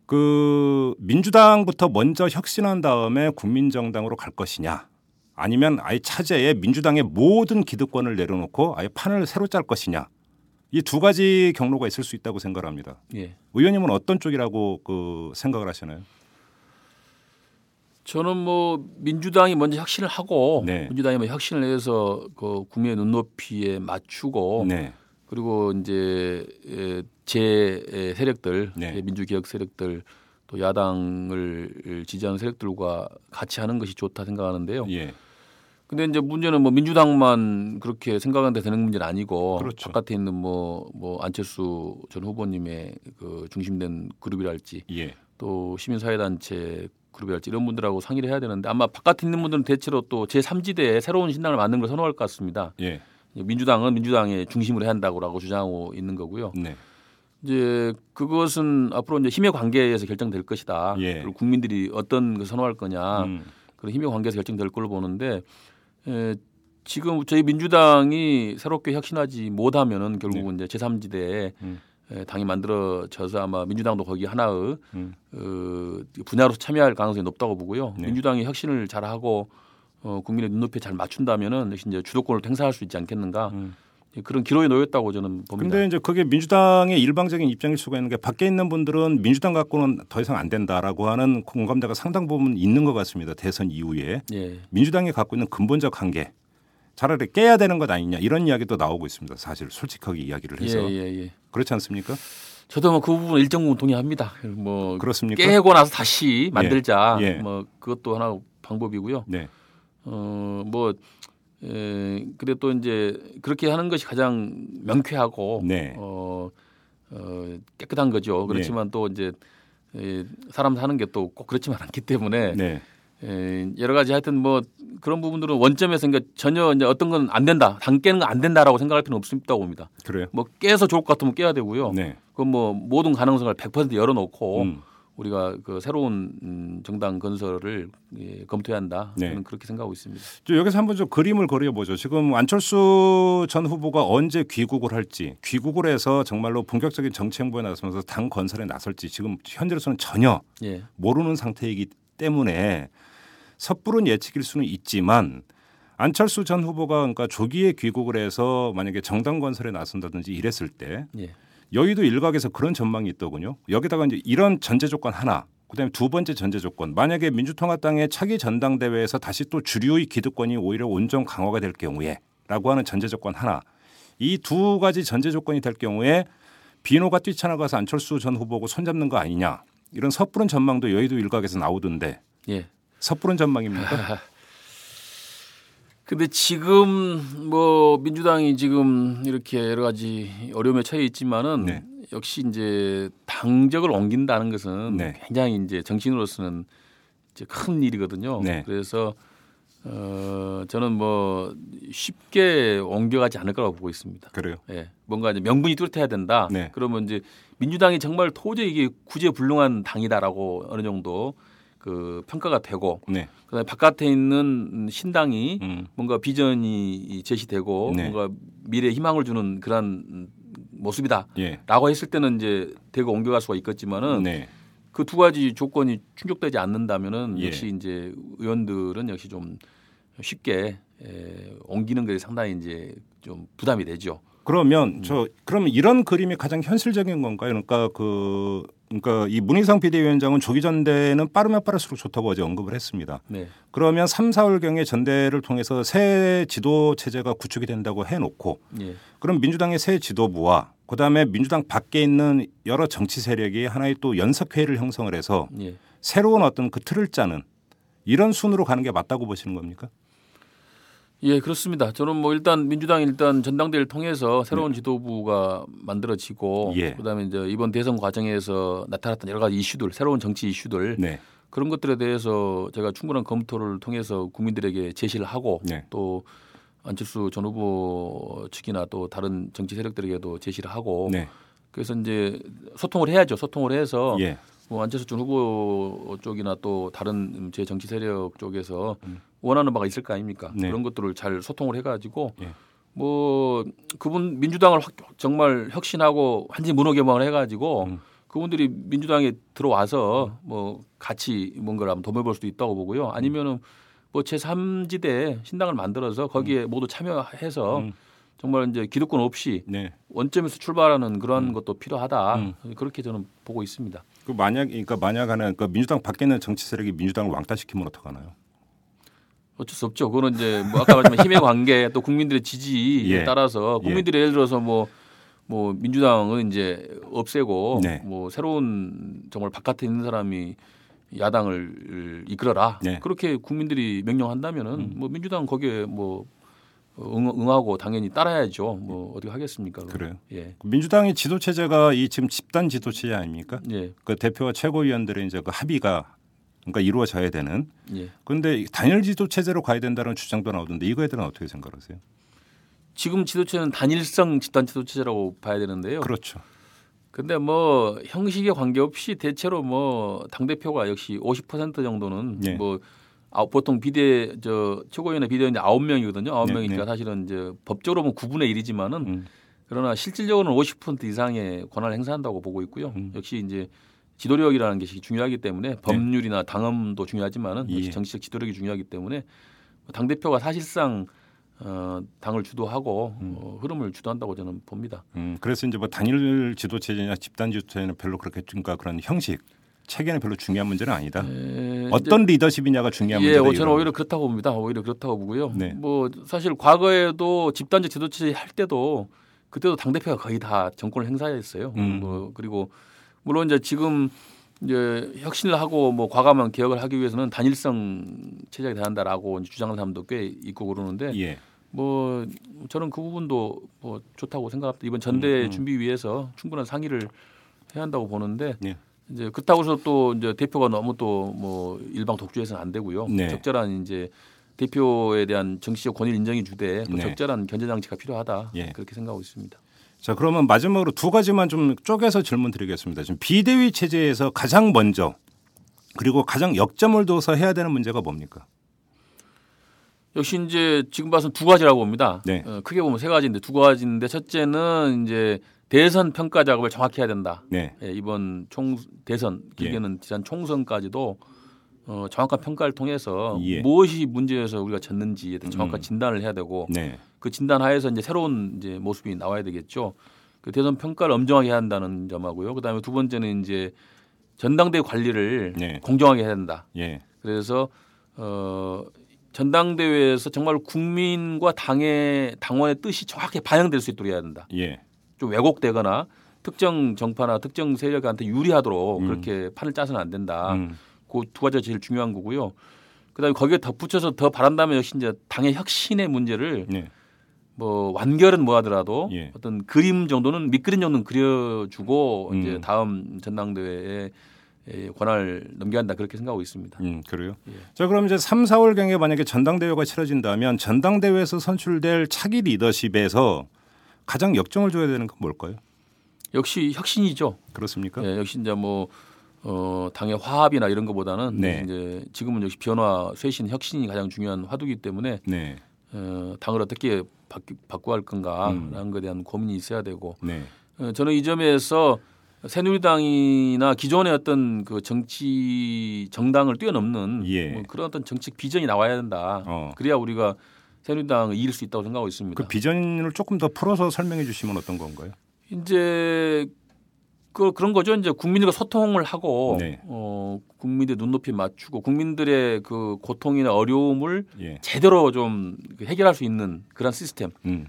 그 민주당부터 먼저 혁신한 다음에 국민정당으로 갈 것이냐 아니면 아예 차제에 민주당의 모든 기득권을 내려놓고 아예 판을 새로 짤 것이냐 이 두 가지 경로가 있을 수 있다고 생각합니다. 예. 의원님은 어떤 쪽이라고 그 생각을 하시나요? 저는 뭐 민주당이 먼저 혁신을 하고 네. 민주당이 뭐 혁신을 해서 그 국민의 눈높이에 맞추고 네, 그리고 이제 에, 제 에, 세력들 네. 제 민주개혁 세력들 또 야당을 지지하는 세력들과 같이 하는 것이 좋다 생각하는데요. 예, 근데 이제 문제는 뭐 민주당만 그렇게 생각하는데 되는 문제는 아니고 그렇죠. 바깥에 있는 뭐뭐 안철수 전 후보님의 그 중심된 그룹이랄지 예, 또 시민사회단체 그룹이랄지 이런 분들하고 상의를 해야 되는데 아마 바깥에 있는 분들은 대체로 또 제3지대에 새로운 신당을 만드는 걸 선호할 것 같습니다. 예, 민주당은 민주당의 중심으로 해야 한다고라고 주장하고 있는 거고요. 네, 이제 그것은 앞으로 이제 힘의 관계에서 결정될 것이다. 예. 그리고 국민들이 어떤 걸 선호할 거냐 음, 그런 힘의 관계에서 결정될 걸로 보는데 에, 지금 저희 민주당이 새롭게 혁신하지 못하면은 결국은 이제 제3지대에 음. 에, 당이 만들어져서 아마 민주당도 거기 하나의 음. 어, 분야로 참여할 가능성이 높다고 보고요. 네. 민주당이 혁신을 잘하고 어, 국민의 눈높이에 잘 맞춘다면은 역시 이제 주도권을 행사할 수 있지 않겠는가 음. 예, 그런 기로에 놓였다고 저는 봅니다. 근데 이제 그게 민주당의 일방적인 입장일 수가 있는 게 밖에 있는 분들은 민주당 갖고는 더 이상 안 된다라고 하는 공감대가 상당 부분 있는 것 같습니다. 대선 이후에 예. 민주당이 갖고 있는 근본적 한계 차라리 깨야 되는 것 아니냐 이런 이야기도 나오고 있습니다. 사실 솔직하게 이야기를 해서 예, 예, 예. 그렇지 않습니까? 저도 뭐 그 부분 일정 부분 동의합니다. 뭐 그렇습니까? 깨고 나서 다시 만들자. 예. 뭐 그것도 하나 방법이고요. 네, 어뭐 에, 근데 또 이제 그렇게 하는 것이 가장 명쾌하고 네. 어, 어 깨끗한 거죠. 그렇지만 또 이제 에, 사람 사는 게 또 꼭 그렇지만 않기 때문에 네, 에, 여러 가지 하여튼 뭐 그런 부분들은 원점에서 그러니까 전혀 이제 어떤 건 안 된다, 당 깨는 건 안 된다라고 생각할 필요는 없다고 봅니다. 그래요. 뭐 깨서 좋을 것 같으면 깨야 되고요. 네, 그건 뭐 모든 가능성을 100% 열어놓고 음. 우리가 그 새로운 음, 정당 건설을 예, 검토해야 한다. 네. 저는 그렇게 생각하고 있습니다. 저 여기서 한번 좀 그림을 그려보죠. 지금 안철수 전 후보가 언제 귀국을 할지, 귀국을 해서 정말로 본격적인 정치 행보에 나서면서 당 건설에 나설지 지금 현재로서는 전혀 예, 모르는 상태이기 때문에 섣부른 예측일 수는 있지만 안철수 전 후보가 그러니까 조기에 귀국을 해서 만약에 정당 건설에 나선다든지 이랬을 때 예, 여의도 일각에서 그런 전망이 있더군요. 여기다가 이제 이런 전제 조건 하나, 그다음에 두 번째 전제 조건. 만약에 민주통합당의 차기 전당대회에서 다시 또 주류의 기득권이 오히려 온전 강화가 될 경우에라고 하는 전제 조건 하나. 이 두 가지 전제 조건이 될 경우에 비노가 뛰쳐나가서 안철수 전 후보고 손잡는 거 아니냐. 이런 섣부른 전망도 여의도 일각에서 나오던데 예. 섣부른 전망입니까? [laughs] 근데 지금 뭐 민주당이 지금 이렇게 여러 가지 어려움에 처해 있지만은 네. 역시 이제 당적을 옮긴다는 것은 네. 굉장히 이제 정치인으로서는 이제 큰 일이거든요. 네. 그래서 어 저는 뭐 쉽게 옮겨가지 않을 거라고 보고 있습니다. 그래요. 예, 뭔가 이제 명분이 뚜렷해야 된다. 네. 그러면 이제 민주당이 정말 도저히 이게 구제불능한 당이다라고 어느 정도 그 평가가 되고 네. 그다음에 바깥에 있는 신당이 음. 뭔가 비전이 제시되고 네. 뭔가 미래 에 희망을 주는 그런 모습이다라고 예. 했을 때는 이제 대거 옮겨갈 수가 있겠지만은 네. 그두 가지 조건이 충족되지 않는다면은 예. 역시 이제 의원들은 역시 좀 쉽게 에, 옮기는 것이 상당히 이제 좀 부담이 되죠. 그러면 저 그러면 이런 그림이 가장 현실적인 건가요? 그러니까 그 그러니까 이 문희상 비대위원장은 조기 전대는 빠르면 빠를수록 좋다고 어제 언급을 했습니다. 네, 그러면 3, 4월 경에 전대를 통해서 새 지도 체제가 구축이 된다고 해놓고 예, 그럼 민주당의 새 지도부와 그다음에 민주당 밖에 있는 여러 정치 세력이 하나의 또 연석회의를 형성을 해서 예. 새로운 어떤 그 틀을 짜는 이런 순으로 가는 게 맞다고 보시는 겁니까? 예, 그렇습니다. 저는 뭐 일단 민주당이 일단 전당대회를 통해서 새로운 지도부가 만들어지고 예. 그다음에 이제 이번 대선 과정에서 나타났던 여러 가지 이슈들, 새로운 정치 이슈들 네. 그런 것들에 대해서 제가 충분한 검토를 통해서 국민들에게 제시를 하고 네. 또 안철수 전 후보 측이나 또 다른 정치 세력들에게도 제시를 하고 네. 그래서 이제 소통을 해야죠. 소통을 해서 예. 뭐 안철수 전 후보 쪽이나 또 다른 제 정치 세력 쪽에서 음. 원하는 바가 있을 거 아닙니까? 네. 그런 것들을 잘 소통을 해가지고 예. 뭐 그분 민주당을 확- 정말 혁신하고 완전 문호 개방을 해가지고 음. 그분들이 민주당에 들어와서 뭐 같이 뭔가를 한번 도모해볼 수도 있다고 보고요. 아니면은 뭐 제3지대 신당을 만들어서 거기에 모두 참여해서 음. 정말 이제 기득권 없이 네. 원점에서 출발하는 그런 것도 필요하다. 음. 그렇게 저는 보고 있습니다. 그 만약 그러니까 만약 하나 그러니까 민주당 밖에 있는 정치 세력이 민주당을 왕따시키면 어떡하나요? 어쩔 수 없죠. 그거는 이제 뭐 아까 말했지만 힘의 관계 또 국민들의 지지에 [laughs] 예. 따라서 예. 국민들이 예를 들어서 뭐뭐 민주당은 이제 없애고 네. 뭐 새로운 정말 바깥에 있는 사람이 야당을 이끌어라 네. 그렇게 국민들이 명령한다면은 음. 뭐 민주당 거기에 뭐 응, 응하고 당연히 따라야죠. 뭐 어떻게 하겠습니까? 그건. 그래요. 예. 민주당의 지도 체제가 이 지금 집단 지도 체제 아닙니까? 예. 그 대표와 최고위원들의 이제 그 합의가 그러니까 이루어져야 되는. 예. 그런데 단일 지도 체제로 가야 된다는 주장도 나오던데 이거에 대한 어떻게 생각하세요? 지금 지도체는 단일성 집단 지도 체제라고 봐야 되는데요. 그렇죠. 근데 뭐 형식에 관계없이 대체로 뭐 당 대표가 역시 50% 정도는 네. 뭐 아, 보통 비대 저 최고위원회 비대위원이 아홉 명이거든요. 아홉 네, 명이니까 네. 사실은 이제 법적으로 보면 9분의 1이지만은 음. 그러나 실질적으로는 50% 이상의 권한을 행사한다고 보고 있고요. 음. 역시 이제 지도력이라는 것이 중요하기 때문에 법률이나 당헌도 중요하지만은 역시 예. 정치적 지도력이 중요하기 때문에 당 대표가 사실상 어, 당을 주도하고 어, 흐름을 주도한다고 저는 봅니다. 음, 그래서 이제 뭐 단일 지도 체제냐 집단 지도 체제는 별로 그렇게 그러니까 그런 형식 체계는 별로 중요한 문제는 아니다. 에, 어떤 리더십이냐가 중요한 예, 문제다. 어, 저는. 오히려 그렇다고 봅니다. 오히려 그렇다고 보고요. 네. 뭐 사실 과거에도 집단적 지도체 할 때도 그때도 당 대표가 거의 다 정권을 행사했어요. 음. 뭐 그리고 물론 이제 지금 이제 혁신을 하고 뭐 과감한 개혁을 하기 위해서는 단일성 체제가 돼야 한다라고 주장하는 사람도 꽤 있고 그러는데 예. 뭐 저는 그 부분도 뭐 좋다고 생각합니다. 이번 전대 음, 음. 준비 위해서 충분한 상의를 해야 한다고 보는데 예. 이제 그렇다고 해서 또 이제 대표가 너무 또 뭐 일방 독주해서는 안 되고요. 네. 적절한 이제 대표에 대한 정치적 권위 인정이 주되 또 네. 적절한 견제 장치가 필요하다 예. 그렇게 생각하고 있습니다. 자 그러면 마지막으로 두 가지만 좀 쪼개서 질문 드리겠습니다. 지금 비대위 체제에서 가장 먼저 그리고 가장 역점을 둬서 해야 되는 문제가 뭡니까? 역시 이제 지금 봐서는 두 가지라고 봅니다. 네. 어, 크게 보면 세 가지인데 두 가지인데 첫째는 이제 대선 평가 작업을 정확히 해야 된다. 네. 예, 이번 총 대선 길게는 지난 총선까지도 어, 정확한 평가를 통해서 예. 무엇이 문제여서 우리가 졌는지에 대한 정확한 음. 진단을 해야 되고 네. 그 진단 하에서 이제 새로운 이제 모습이 나와야 되겠죠. 그 대선 평가를 엄정하게 해야 한다는 점하고요. 그다음에 두 번째는 이제 전당대 관리를 네. 공정하게 해야 된다. 예. 그래서 어 전당대회에서 정말 국민과 당의 당원의 뜻이 정확히 반영될 수 있도록 해야 된다. 예. 좀 왜곡되거나 특정 정파나 특정 세력한테 유리하도록 음. 그렇게 판을 짜서는 안 된다. 음. 그두 가지가 제일 중요한 거고요. 그다음에 거기에 덧붙여서 더 바란다면 역시 이제 당의 혁신의 문제를 네. 뭐 완결은 뭐 하더라도 예. 어떤 그림 정도는 밑그림 정도는 그려주고 음. 이제 다음 전당대회에 에, 권한을 넘겨야 한다 그렇게 생각하고 있습니다. 음, 그래요. 예. 자, 그럼 이제 3, 4월 경에 만약에 전당대회가 치러진다면 전당대회에서 선출될 차기 리더십에서 가장 역정을 줘야 되는 건 뭘까요? 역시 혁신이죠. 그렇습니까? 예, 역시 이제 뭐 어, 당의 화합이나 이런 것보다는 네. 이제 지금은 역시 변화, 쇄신, 혁신이 가장 중요한 화두이기 때문에 네. 어, 당을 어떻게 바뀌, 바꿔 갈 건가라는 음. 것에 대한 고민이 있어야 되고 네. 어, 저는 이 점에서 새누리당이나 기존의 어떤 그 정치 정당을 뛰어넘는 예. 뭐 그런 어떤 정책 비전이 나와야 된다. 어. 그래야 우리가 새누리당을 이길 수 있다고 생각하고 있습니다. 그 비전을 조금 더 풀어서 설명해 주시면 어떤 건가요? 이제 그 그런 거죠. 이제 국민들과 소통을 하고 네. 어 국민들 눈높이 맞추고 국민들의 그 고통이나 어려움을 예. 제대로 좀 해결할 수 있는 그런 시스템. 음.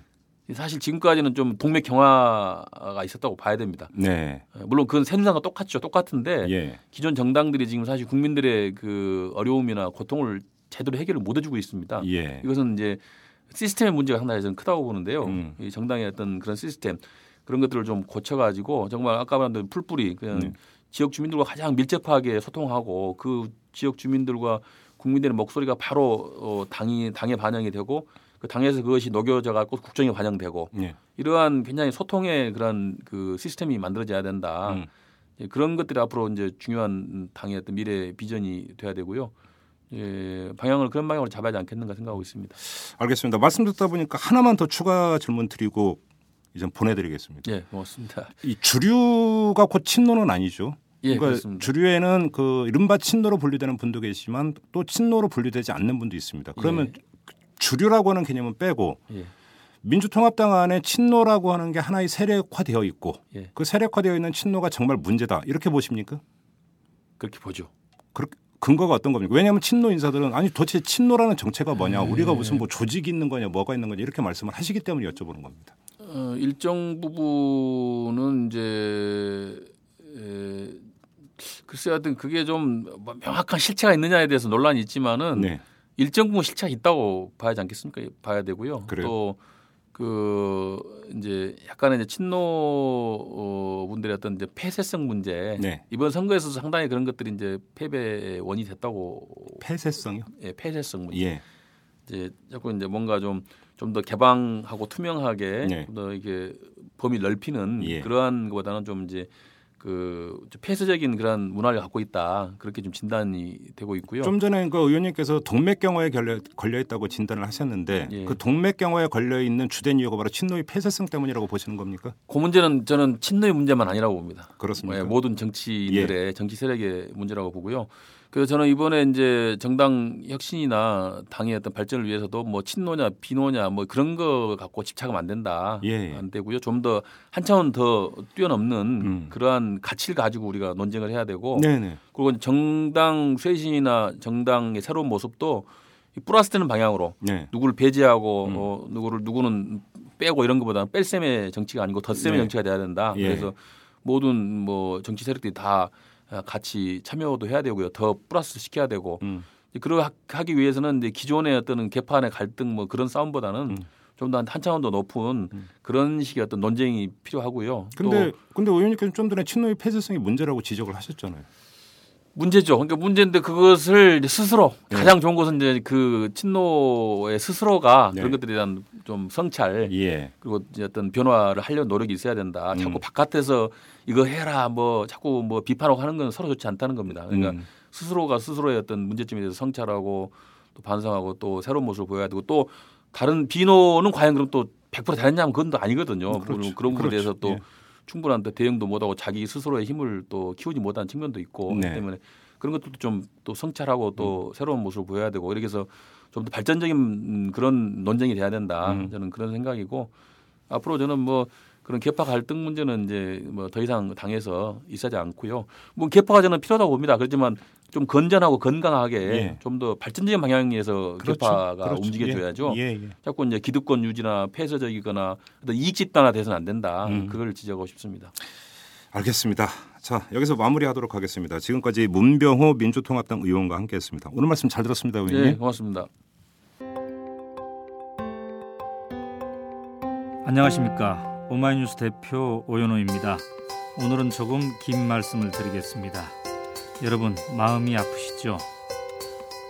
사실 지금까지는 좀 동맥 경화가 있었다고 봐야 됩니다. 네. 어, 물론 그건 새누리당과 똑같죠. 똑같은데 예. 기존 정당들이 지금 사실 국민들의 그 어려움이나 고통을 제대로 해결을 못 해주고 있습니다. 예. 이것은 이제 시스템의 문제가 상당히 저는 크다고 보는데요. 음. 이 정당의 어떤 그런 시스템 그런 것들을 좀 고쳐가지고 정말 아까 말한 대로 풀뿌리 그냥 네. 지역 주민들과 가장 밀접하게 소통하고 그 지역 주민들과 국민들의 목소리가 바로 어, 당이 당에 반영이 되고 그 당에서 그것이 녹여져 갖고 국정에 반영되고 예. 이러한 굉장히 소통의 그런 그 시스템이 만들어져야 된다. 음. 예, 그런 것들이 앞으로 이제 중요한 당의 어떤 미래 비전이 돼야 되고요. 예, 방향을 그런 방향으로 잡아야 하지 않겠는가 생각하고 있습니다. 알겠습니다. 말씀 듣다 보니까 하나만 더 추가 질문 드리고 이제 보내드리겠습니다. 예, 고맙습니다. 이 주류가 곧 친노는 아니죠. 예, 그러니까 그렇습니다. 주류에는 그 이른바 친노로 분류되는 분도 계시지만 또 친노로 분류되지 않는 분도 있습니다. 그러면 주류라고 하는 개념은 빼고 예, 민주통합당 안에 친노라고 하는 게 하나의 세력화되어 있고 예, 그 세력화되어 있는 친노가 정말 문제다 이렇게 보십니까? 그렇게 보죠. 그 근거가 어떤 겁니까? 왜냐하면 친노 인사들은 아니 도대체 친노라는 정체가 뭐냐, 네. 우리가 무슨 뭐 조직이 있는 거냐, 뭐가 있는 거냐 이렇게 말씀을 하시기 때문에 여쭤보는 겁니다. 어, 일정 부분은 이제 에, 글쎄 하여튼 그게 좀뭐 명확한 실체가 있느냐에 대해서 논란이 있지만은 네, 일정 부분 실체가 있다고 봐야지 않겠습니까? 봐야 되고요. 그래요? 또 그 이제 약간의 이제 친노 어, 분들의 어떤 이제 폐쇄성 문제 네. 이번 선거에서 상당히 그런 것들이 이제 패배의 원이 됐다고 폐쇄성이요? 예, 폐쇄성 문제 예, 이제 자꾸 이제 뭔가 좀 좀 더 개방하고 투명하게 네. 좀더 이게 범위 넓히는 예. 그러한 것보다는 좀 이제 그 폐쇄적인 그런 문화를 갖고 있다 그렇게 좀 진단이 되고 있고요. 좀 전에 그 의원님께서 동맥경화에 걸려, 걸려 있다고 진단을 하셨는데 예. 그 동맥경화에 걸려 있는 주된 이유가 바로 친노의 폐쇄성 때문이라고 보시는 겁니까? 그 문제는 저는 친노의 문제만 아니라고 봅니다. 그렇습니까? 예, 모든 정치인들의 정치 세력의 문제라고 보고요. 그래서 저는 이번에 이제 정당 혁신이나 당의 어떤 발전을 위해서도 뭐 친노냐 비노냐 뭐 그런 거 갖고 집착하면 안 된다. 예. 안 되고요. 좀 더 한 차원 더 뛰어넘는 음. 그러한 가치를 가지고 우리가 논쟁을 해야 되고 네네. 그리고 정당 쇄신이나 정당의 새로운 모습도 이 플러스 되는 방향으로 네. 누구를 배제하고 음. 어, 누구를 누구는 빼고 이런 것보다는 뺄셈의 정치가 아니고 덧셈의 네. 정치가 돼야 된다. 예. 그래서 모든 뭐 정치 세력들이 다 같이 참여도 해야 되고요. 더 플러스 시켜야 되고 음. 그러하기 위해서는 이제 기존의 어떤 개판의 갈등 뭐 그런 싸움보다는 음. 좀더 한 차원 더 높은 음. 그런 식의 어떤 논쟁이 필요하고요. 근데 근데 의원님께서 좀 전에 친노의 폐쇄성이 문제라고 지적을 하셨잖아요. 문제죠. 그러니까 문제인데 그것을 스스로 네. 가장 좋은 것은 이제 그 친노의 스스로가 네. 그런 것들에 대한 좀 성찰 예. 그리고 이제 어떤 변화를 하려 는 노력이 있어야 된다. 음. 자꾸 바깥에서 이거 해라 뭐 자꾸 뭐 비판하고 하는 건 서로 좋지 않다는 겁니다. 그러니까 음. 스스로가 스스로의 어떤 문제점에 대해서 성찰하고 또 반성하고 또 새로운 모습을 보여야 되고 또 다른 비노는 과연 그럼 또 100% 잘했냐면 그건 또 아니거든요. 음, 그렇죠. 그런 부분에 대해서 그렇죠. 또 예. 충분한 또 대응도 못하고 자기 스스로의 힘을 또 키우지 못하는 측면도 있고 네. 그렇기 때문에 그런 것도 좀 또 성찰하고 또 새로운 모습을 보여야 되고 이렇게 해서 좀 더 발전적인 음, 그런 논쟁이 돼야 된다. 음. 저는 그런 생각이고 앞으로 저는 뭐 그런 개파 갈등 문제는 이제 뭐 더 이상 당에서 있어지 않고요. 뭐 개파가 저는 필요하다고 봅니다. 그렇지만 좀 건전하고 건강하게 예. 좀더 발전적인 방향에서 개파가 그렇죠. 움직여줘야죠. 예, 예. 자꾸 이제 기득권 유지나 폐쇄적이거나 이익 집단화 돼서는 안 된다. 음. 그걸 지적하고 싶습니다. 알겠습니다. 자 여기서 마무리하도록 하겠습니다. 지금까지 문병호 민주통합당 의원과 함께했습니다. 오늘 말씀 잘 들었습니다, 의원님. 네, 고맙습니다. 안녕하십니까 오마이뉴스 대표 오연호입니다. 오늘은 조금 긴 말씀을 드리겠습니다. 여러분 마음이 아프시죠?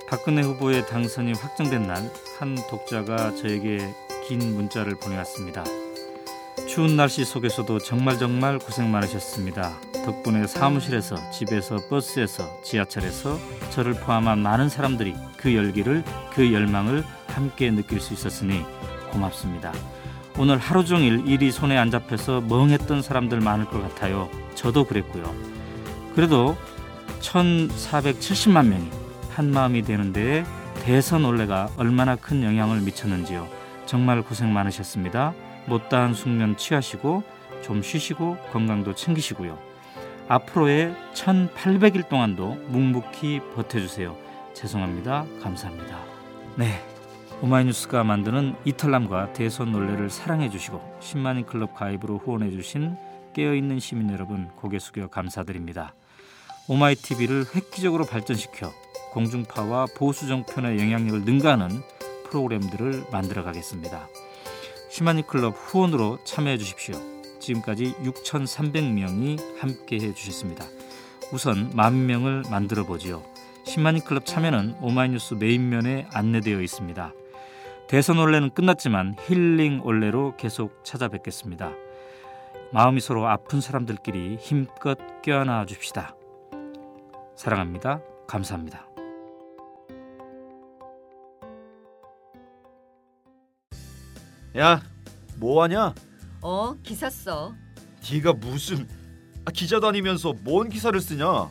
박근혜 후보의 당선이 확정된 날 한 독자가 저에게 긴 문자를 보내왔습니다. 추운 날씨 속에서도 정말 정말 고생 많으셨습니다. 덕분에 사무실에서 집에서 버스에서 지하철에서 저를 포함한 많은 사람들이 그 열기를 그 열망을 함께 느낄 수 있었으니 고맙습니다. 오늘 하루 종일 일이 손에 안 잡혀서 멍했던 사람들 많을 것 같아요. 저도 그랬고요. 그래도 1,470만 명이 한 마음이 되는데 대선 올레가 얼마나 큰 영향을 미쳤는지요. 정말 고생 많으셨습니다. 못다한 숙면 취하시고 좀 쉬시고 건강도 챙기시고요. 앞으로의 1,800일 동안도 묵묵히 버텨주세요. 죄송합니다. 감사합니다. 네. 오마이뉴스가 만드는 이탈남과 대선 논례를 사랑해 주시고 10만인 클럽 가입으로 후원해 주신 깨어있는 시민 여러분 고개 숙여 감사드립니다. 오마이TV를 획기적으로 발전시켜 공중파와 보수 정편의 영향력을 능가하는 프로그램들을 만들어 가겠습니다. 10만인 클럽 후원으로 참여해 주십시오. 지금까지 6,300명이 함께 해 주셨습니다. 우선 만 명을 만들어 보지요. 10만인 클럽 참여는 오마이뉴스 메인면에 안내되어 있습니다. 대선 올레는 끝났지만 힐링 올레로 계속 찾아뵙겠습니다. 마음이 서로 아픈 사람들끼리 힘껏 껴안아 줍시다. 사랑합니다. 감사합니다. 야, 뭐 하냐? 어, 기사 써. 네가 무슨 아, 기자 다니면서 뭔 기사를 쓰냐?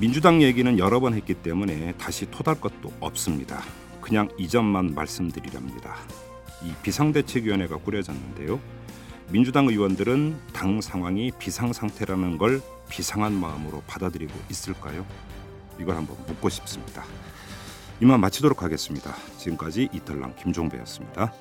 민주당 얘기는 여러 번 했기 때문에 다시 토달 것도 없습니다. 그냥 이 점만 말씀드리렵니다. 이 비상대책위원회가 꾸려졌는데요. 민주당 의원들은 당 상황이 비상 상태라는 걸 비상한 마음으로 받아들이고 있을까요? 이걸 한번 묻고 싶습니다. 이만 마치도록 하겠습니다. 지금까지 이탈남 김종배였습니다.